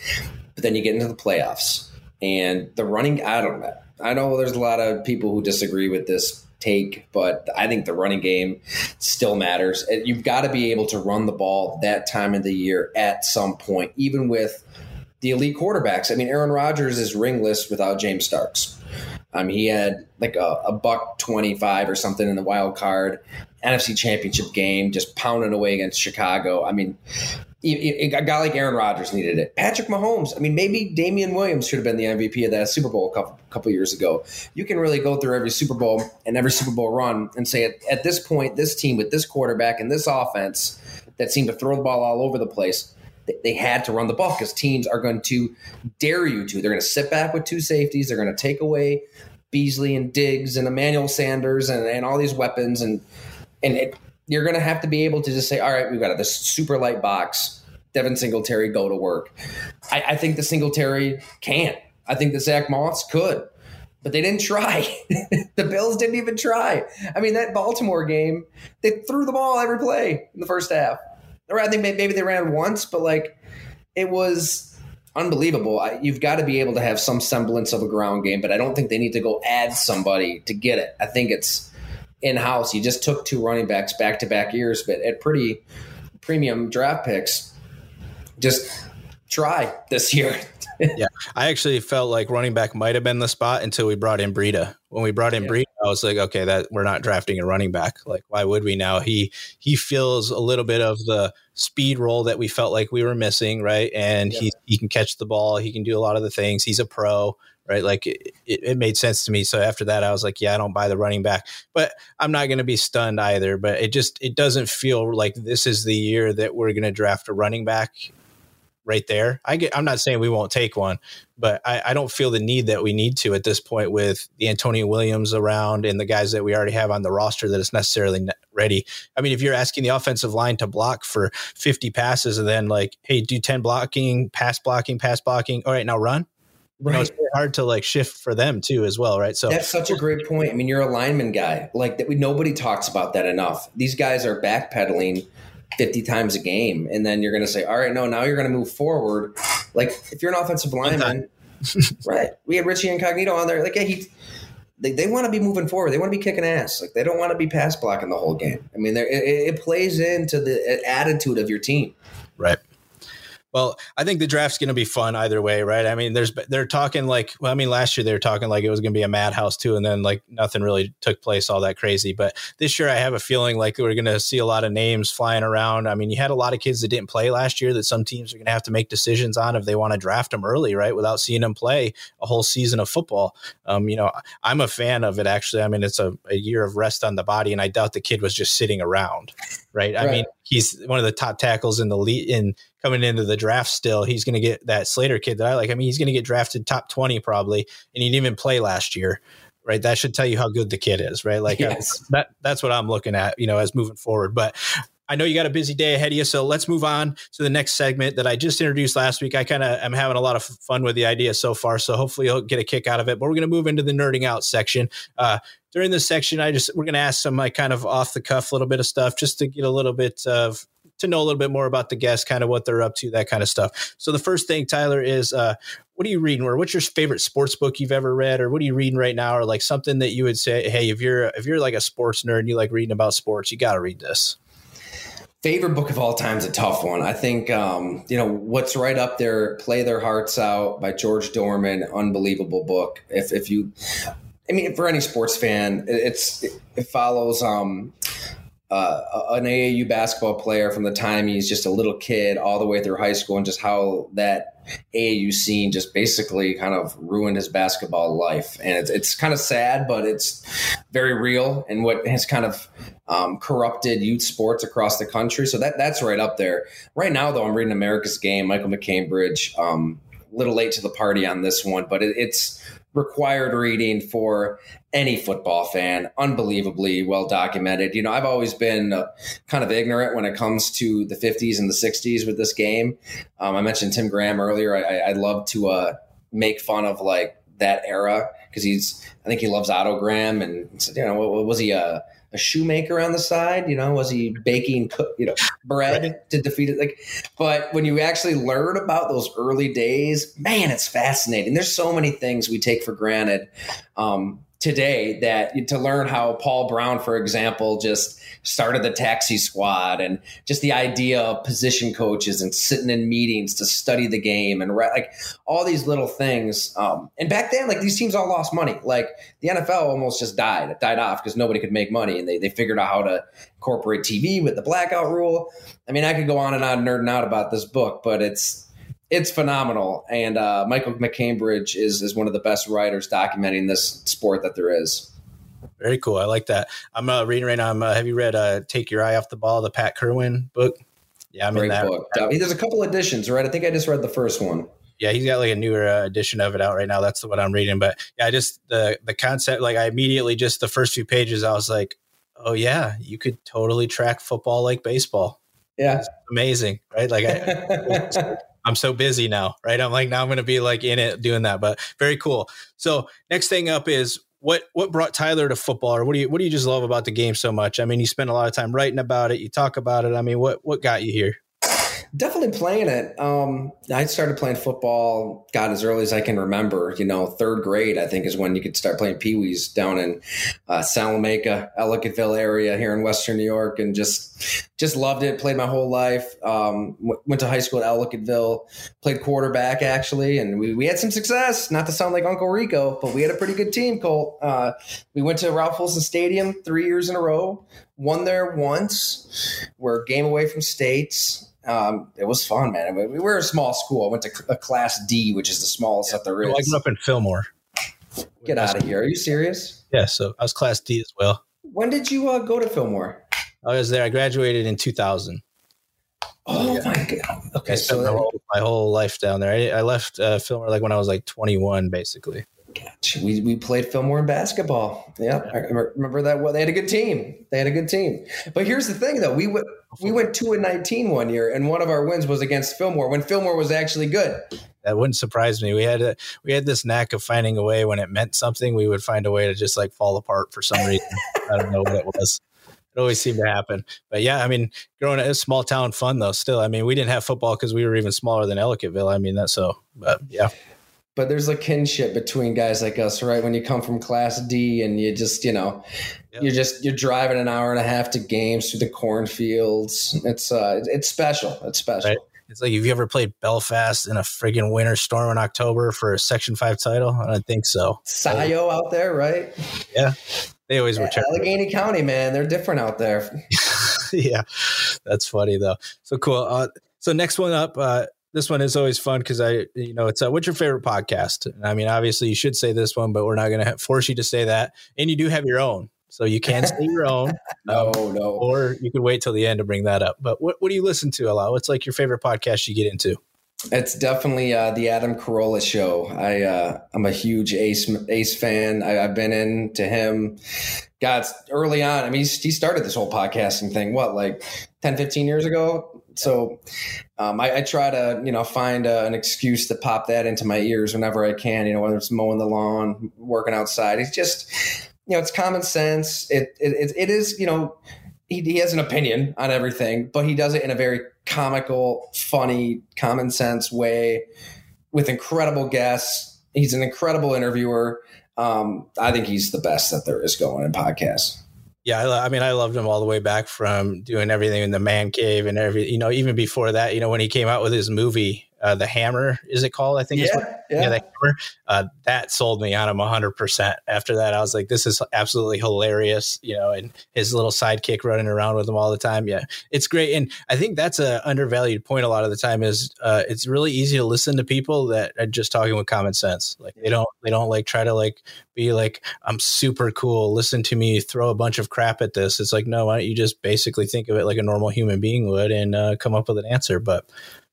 But then you get into the playoffs, and the running. I don't know. I know there's a lot of people who disagree with this take, but I think the running game still matters. You've got to be able to run the ball that time of the year at some point, even with the elite quarterbacks. I mean, Aaron Rodgers is ringless without James Starks. Um, he had like a, a buck 25 or something in the wild card NFC championship game, just pounding away against Chicago. I mean, a guy like Aaron Rodgers needed it. Patrick Mahomes. I mean, maybe Damien Williams should have been the MVP of that Super Bowl a couple, couple years ago. You can really go through every Super Bowl and every Super Bowl run and say at, at this point, this team with this quarterback and this offense that seemed to throw the ball all over the place, they, had to run the ball because teams are going to dare you to. They're going to sit back with two safeties. They're going to take away Beasley and Diggs and Emmanuel Sanders and, and all these weapons and and it, you're going to have to be able to just say, all right, we've got this super light box. Devin Singletary, go to work. I, I think the Singletary can't. I think the Zach Moss could, but they didn't try. [LAUGHS] the Bills didn't even try. I mean, that Baltimore game, they threw the ball every play in the first half. Or I think maybe they ran once, but like it was unbelievable. I, you've got to be able to have some semblance of a ground game, but I don't think they need to go add somebody to get it. I think it's in house. You just took two running backs back to back years, but at pretty premium draft picks. Just try this [LAUGHS] year. Yeah, I actually felt like running back might have been the spot until we brought in Breida. When we brought in yeah. Breida, I was like, okay, that we're not drafting a running back. Like, why would we now? He he feels a little bit of the speed role that we felt like we were missing, right? And yeah. he he can catch the ball. He can do a lot of the things. He's a pro right? Like it, it, made sense to me. So after that, I was like, yeah, I don't buy the running back, but I'm not going to be stunned either. But it just it doesn't feel like this is the year that we're going to draft a running back right there. I get, I'm not saying we won't take one, but I, I, don't feel the need that we need to at this point with the Antonio Williams around and the guys that we already have on the roster that is necessarily ready. I mean, if you're asking the offensive line to block for 50 passes and then like, hey, do 10 blocking, pass blocking, pass blocking. All right, now run. Right. You know, it's hard to like shift for them too as well, right? So that's such a great point. I mean, you're a lineman guy. Like that we nobody talks about that enough. These guys are backpedaling 50 times a game. And then you're going to say, all right, no, now you're going to move forward. Like if you're an offensive lineman, [LAUGHS] right? We had Richie Incognito on there. Like, yeah, he, they, they want to be moving forward. They want to be kicking ass. Like they don't want to be pass blocking the whole game. I mean, it, it plays into the uh, attitude of your team. Right. Well, I think the draft's going to be fun either way, right? I mean, there's they're talking like, well, I mean, last year they were talking like it was going to be a madhouse too, and then like nothing really took place all that crazy. But this year, I have a feeling like we're going to see a lot of names flying around. I mean, you had a lot of kids that didn't play last year that some teams are going to have to make decisions on if they want to draft them early, right, without seeing them play a whole season of football. Um, you know, I'm a fan of it actually. I mean, it's a, a year of rest on the body, and I doubt the kid was just sitting around, right? right. I mean, he's one of the top tackles in the league in coming into the draft still. He's going to get that Slater kid that I like. I mean, he's going to get drafted top 20 probably, and he didn't even play last year. Right. That should tell you how good the kid is, right? Like yes. that that's what I'm looking at, you know, as moving forward. But I know you got a busy day ahead of you, so let's move on to the next segment that I just introduced last week. I kind of am having a lot of fun with the idea so far, so hopefully you'll get a kick out of it. But we're going to move into the nerding out section. Uh, during this section, I just we're going to ask some like kind of off the cuff little bit of stuff just to get a little bit of to know a little bit more about the guests, kind of what they're up to, that kind of stuff. So the first thing, Tyler, is uh, what are you reading, or what's your favorite sports book you've ever read, or what are you reading right now, or like something that you would say, hey, if you're if you're like a sports nerd and you like reading about sports, you got to read this. Favorite book of all time is a tough one. I think um, you know what's right up there. Play Their Hearts Out by George Dohrmann, Unbelievable book. If if you, I mean, for any sports fan, it's it follows um, uh, an AAU basketball player from the time he's just a little kid all the way through high school, and just how that AAU scene just basically kind of ruined his basketball life. And it's, it's kind of sad, but it's very real and what has kind of um, corrupted youth sports across the country. So that that's right up there. Right now, though, I'm reading America's Game, Michael MacCambridge. Um, a little late to the party on this one, but it, it's required reading for any football fan. Unbelievably well documented. You know, I've always been uh, kind of ignorant when it comes to the 50s and the 60s with this game. Um, I mentioned Tim Graham earlier. I, I, love to uh, make fun of like that era because he's, I think he loves Otto Graham and, you know, was he, uh, a shoemaker on the side? You know, was he baking, you know, bread to defeat it? Like, but when you actually learn about those early days, man, it's fascinating. There's so many things we take for granted. Um, today that to learn how Paul Brown, for example, just started the taxi squad and just the idea of position coaches and sitting in meetings to study the game and like all these little things. Um, and back then, like these teams all lost money. Like the NFL almost just died. It died off because nobody could make money and they, they figured out how to incorporate TV with the blackout rule. I mean, I could go on and on nerding out about this book, but it's it's phenomenal. And uh, Michael MacCambridge is is one of the best writers documenting this sport that there is. Very cool. I like that. I'm uh, reading right now. I'm, uh, have you read uh, "Take Your Eye Off the Ball"? The Pat Kirwan book. Yeah, I'm Great in that. Book. There's a couple editions, right? I think I just read the first one. Yeah, he's got like a newer uh, edition of it out right now. That's what I'm reading. But yeah, I just the the concept. Like I immediately just the first few pages, I was like, oh yeah, you could totally track football like baseball. Yeah, amazing, right? Like I, [LAUGHS] I'm so busy now, right? I'm like now I'm going to be like in it doing that, but very cool. So next thing up is what what brought Tyler to football, or what do you what do you just love about the game so much? I mean, you spend a lot of time writing about it, you talk about it. I mean, what what got you here? Definitely playing it. Um, I started playing football, God, as early as I can remember. You know, third grade, I think, is when you could start playing pee wees down in uh, Salamanca, Ellicottville area here in Western New York, and just just loved it. Played my whole life. Um, w- went to high school at Ellicottville. Played quarterback actually, and we, we had some success. Not to sound like Uncle Rico, but we had a pretty good team. Cole. Uh, we went to Ralph Wilson Stadium three years in a row. Won there once. We're game away from states um, it was fun, man. I mean, we were a small school. I went to a class D, which is the smallest yeah. that there is. I grew up in Fillmore. Get out of here. Are you serious? Yeah. So I was class D as well. When did you uh, go to Fillmore? I was there. I graduated in 2000. Oh yeah. my god! Okay, so my whole, my whole, life down there. I, I left uh, Fillmore like when I was like 21, basically. Gotcha. We, we played Fillmore in basketball. Yeah, I remember that. Well, they had a good team. They had a good team. But here's the thing, though. We went we went two and nineteen one year, and one of our wins was against Fillmore when Fillmore was actually good. That wouldn't surprise me. We had a, we had this knack of finding a way when it meant something. We would find a way to just like fall apart for some reason. [LAUGHS] I don't know what it was. it always seemed to happen. But yeah, I mean, growing up, small town fun though. Still, I mean, we didn't have football because we were even smaller than Ellicottville. I mean, that's so. But yeah, but there's a kinship between guys like us, right? When you come from Class D and you just, you know, yep. you're just you're driving an hour and a half to games through the cornfields. It's uh, it's special. It's special. Right. It's like, have you ever played Belfast in a friggin' winter storm in October for a Section Five title? I don't think so. Sayo out there, right? Yeah, they always were. Yeah, Allegany County, man, they're different out there. [LAUGHS] yeah, that's funny though. So cool. Uh, so next one up, uh, this one is always fun because I, you know, it's uh, what's your favorite podcast? And I mean, obviously, you should say this one, but we're not going to force you to say that. And you do have your own, so you can say your own. [LAUGHS] no, um, no. Or you could wait till the end to bring that up. But what, what do you listen to a lot? What's like your favorite podcast you get into? It's definitely uh, the Adam Carolla show. I uh, I'm a huge Ace Ace fan. I, have been into him. God, early on. I mean, he started this whole podcasting thing. What, like 10, 15 years ago? So um, I, I, try to, you know, find a, an excuse to pop that into my ears whenever I can. You know, whether it's mowing the lawn, working outside. It's just, you know, it's common sense. It it, it is, you know, he, he has an opinion on everything, but he does it in a very comical, funny, common sense way with incredible guests. He's an incredible interviewer. Um, I think he's the best that there is going in podcasts. Yeah, I, I, mean, I loved him all the way back from doing everything in the man cave and every, you know, even before that, you know, when he came out with his movie, uh, the Hammer, is it called? I think. Yeah, what, yeah. yeah. the Hammer. Uh, that sold me on him hundred percent. After that, I was like, this is absolutely hilarious. You know, and his little sidekick running around with him all the time. Yeah, it's great. And I think that's a undervalued point. A lot of the time is uh, it's really easy to listen to people that are just talking with common sense. Like they don't they don't like try to like be like I'm super cool. Listen to me throw a bunch of crap at this. It's like no, why don't you just basically think of it like a normal human being would and uh, come up with an answer? But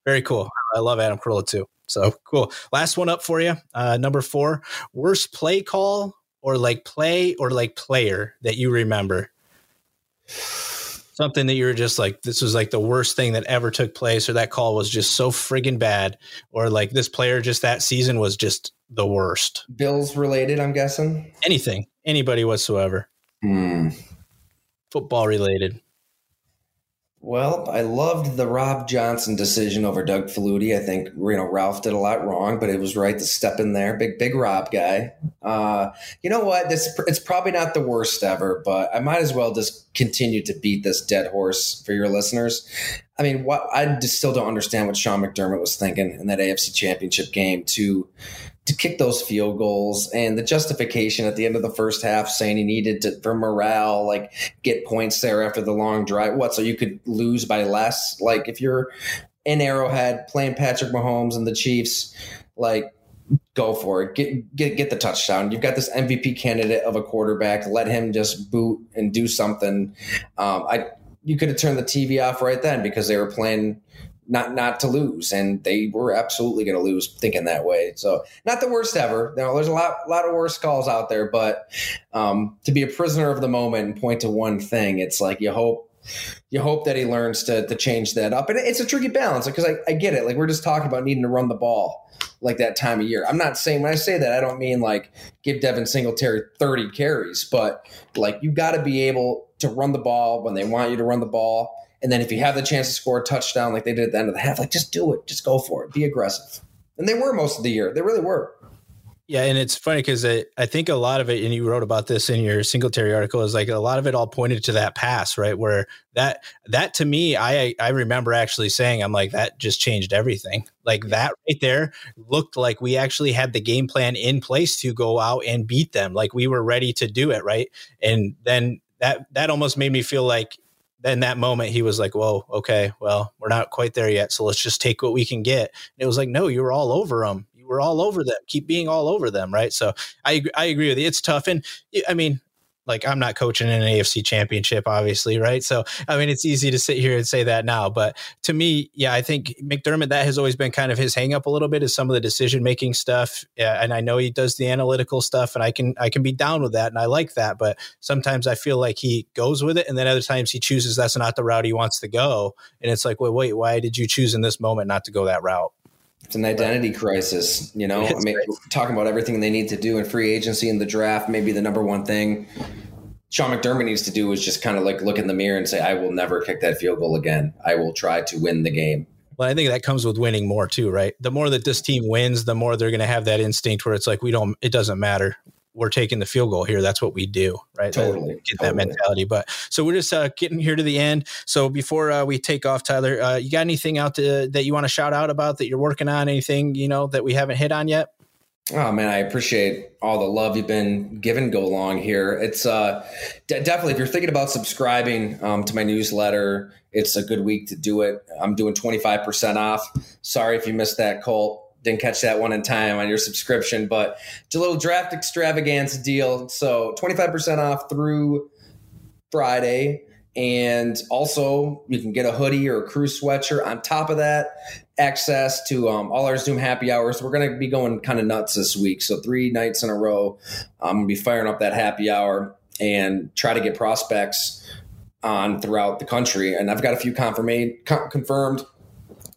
very cool. I love Adam Carolla too. So cool. Last one up for you. Uh, number four, worst play call or like play or like player that you remember. Something that you were just like, this was like the worst thing that ever took place, or that call was just so friggin' bad, or like this player just that season was just the worst. Bills related, I'm guessing. Anything, anybody whatsoever. Hmm. Football related. Well, I loved the Rob Johnson decision over Doug Flutie. I think you know Ralph did a lot wrong, but it was right to step in there. Big big Rob guy. Uh, you know what? This it's probably not the worst ever, but I might as well just continue to beat this dead horse for your listeners. I mean, what I just still don't understand what Sean McDermott was thinking in that AFC Championship game to to kick those field goals. And the justification at the end of the first half saying he needed to for morale like get points there after the long drive. What so you could lose by less? Like if you're in arrowhead playing patrick mahomes and the chiefs like go for it. Get get get the touchdown. You've got this mvp candidate of a quarterback. Let him just boot and do something. Um, i you could have turned the tv off right then because they were playing not not to lose, and they were absolutely going to lose thinking that way. So not the worst ever. Know, there's a lot lot of worse calls out there, but um, to be a prisoner of the moment and point to one thing, it's like you hope you hope that he learns to to change that up, and it's a tricky balance because I, I get it. Like we're just talking about needing to run the ball like that time of year. I'm not saying when I say that I don't mean like give Devin Singletary 30 carries, but like you got to be able to run the ball when they want you to run the ball and then if you have the chance to score a touchdown like they did at the end of the half, like just do it. Just go for it. Be aggressive. And they were most of the year. They really were. Yeah, and it's funny because I, I think a lot of it, and you wrote about this in your Singletary article, is like a lot of it all pointed to that pass, right? Where that that to me, I I remember actually saying, I'm like, that just changed everything. Like that right there looked like we actually had the game plan in place to go out and beat them. Like we were ready to do it, right? And then that that almost made me feel like in that moment he was like whoa okay well we're not quite there yet so let's just take what we can get. And it was like no you were all over them you were all over them. Keep being all over them right? So i i agree with you. It's tough. And i mean like I'm not coaching in an AFC championship, obviously, right? So, I mean, it's easy to sit here and say that now, but to me, yeah, I think McDermott, that has always been kind of his hangup a little bit is some of the decision making stuff. Yeah, and I know he does the analytical stuff and I can, I can be down with that and I like that, but sometimes I feel like he goes with it and then other times he chooses that's not the route he wants to go. And it's like, well, wait, why did you choose in this moment not to go that route? It's an identity crisis, you know. It's I mean, great. talking about everything they need to do in free agency and the draft, maybe the number one thing. Sean McDermott needs to do is just kind of like look in the mirror and say, I will never kick that field goal again. I will try to win the game. Well, I think that comes with winning more too, right? The more that this team wins, the more they're going to have that instinct where it's like, we don't, it doesn't matter. We're taking the field goal here. That's what we do, right? Totally. Get totally. that mentality. But so we're just uh, getting here to the end. So before uh, we take off, Tyler, uh, you got anything out to, that you want to shout out about that you're working on? Anything, you know, that we haven't hit on yet? Oh man, I appreciate all the love you've been given go along here. It's uh, definitely if you're thinking about subscribing um, to my newsletter, it's a good week to do it. I'm doing 25% off. Sorry if you missed that, Cole. Didn't catch that one in time on your subscription, but it's a little draft extravaganza deal. So 25% off through Friday. And also, you can get a hoodie or a crew sweatshirt. On top of that, access to um, all our Zoom happy hours. We're going to be going kind of nuts this week. So, three nights in a row, I'm going to be firing up that happy hour and try to get prospects on throughout the country. And I've got a few confirmed, confirmed.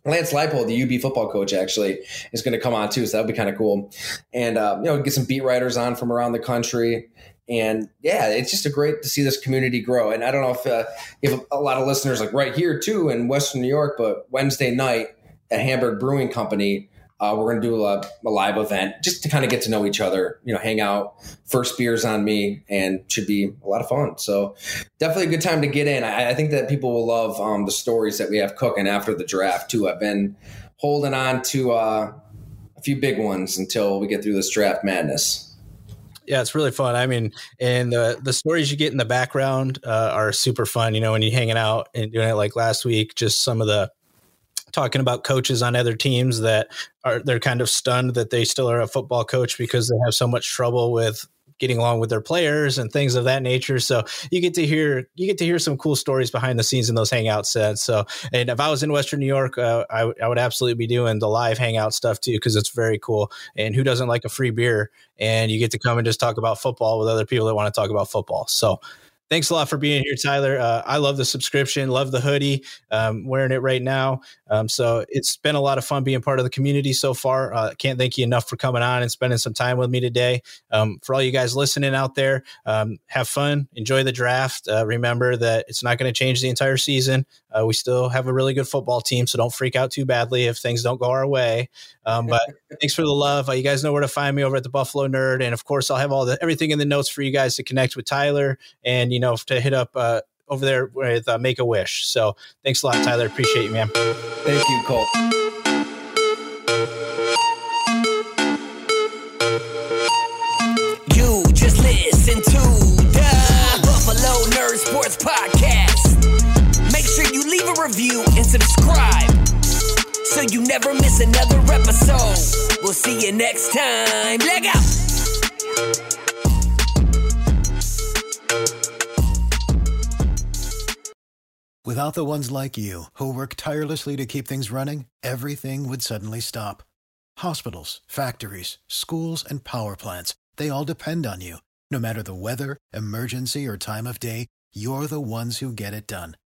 Lance Leipold, the UB football coach, actually is going to come on too, so that'll be kind of cool. And uh, you know, get some beat writers on from around the country. And yeah, it's just a great to see this community grow. And I don't know if uh, you have a lot of listeners like right here too in Western New York, but Wednesday night at Hamburg Brewing Company, uh, we're going to do a, a, live event just to kind of get to know each other, you know, hang out. First beers on me, and should be a lot of fun. So definitely a good time to get in. I, I think that people will love um, the stories that we have cooking after the draft too. I've been holding on to uh, a few big ones until we get through this draft madness. Yeah, it's really fun. I mean, and the the stories you get in the background uh, are super fun. You know, when you're hanging out and doing it like last week, just some of the talking about coaches on other teams that are they're kind of stunned that they still are a football coach because they have so much trouble with getting along with their players and things of that nature. So you get to hear you get to hear some cool stories behind the scenes in those hangout sets. So and if I was in Western New York, uh, I, w- I would absolutely be doing the live hangout stuff too because it's very cool. And who doesn't like a free beer? And you get to come and just talk about football with other people that want to talk about football. So thanks a lot for being here, Tyler. Uh, I love the subscription, love the hoodie, um, wearing it right now. Um, so it's been a lot of fun being part of the community so far. Uh, can't thank you enough for coming on and spending some time with me today. Um, for all you guys listening out there, um, have fun, enjoy the draft. Uh, remember that it's not going to change the entire season. Uh, we still have a really good football team, so don't freak out too badly if things don't go our way. Um, but [LAUGHS] thanks for the love. Uh, you guys know where to find me over at the Buffalo Nerd, and of course, I'll have all the everything in the notes for you guys to connect with Tyler and you know to hit up uh, over there with uh, Make a Wish. So thanks a lot, Tyler. Appreciate you, man. Thank you, Cole. Review and subscribe so you never miss another episode. We'll see you next time. Leg out. Without the ones like you, who work tirelessly to keep things running, everything would suddenly stop. Hospitals, factories, schools, and power plants, they all depend on you. No matter the weather, emergency, or time of day, you're the ones who get it done.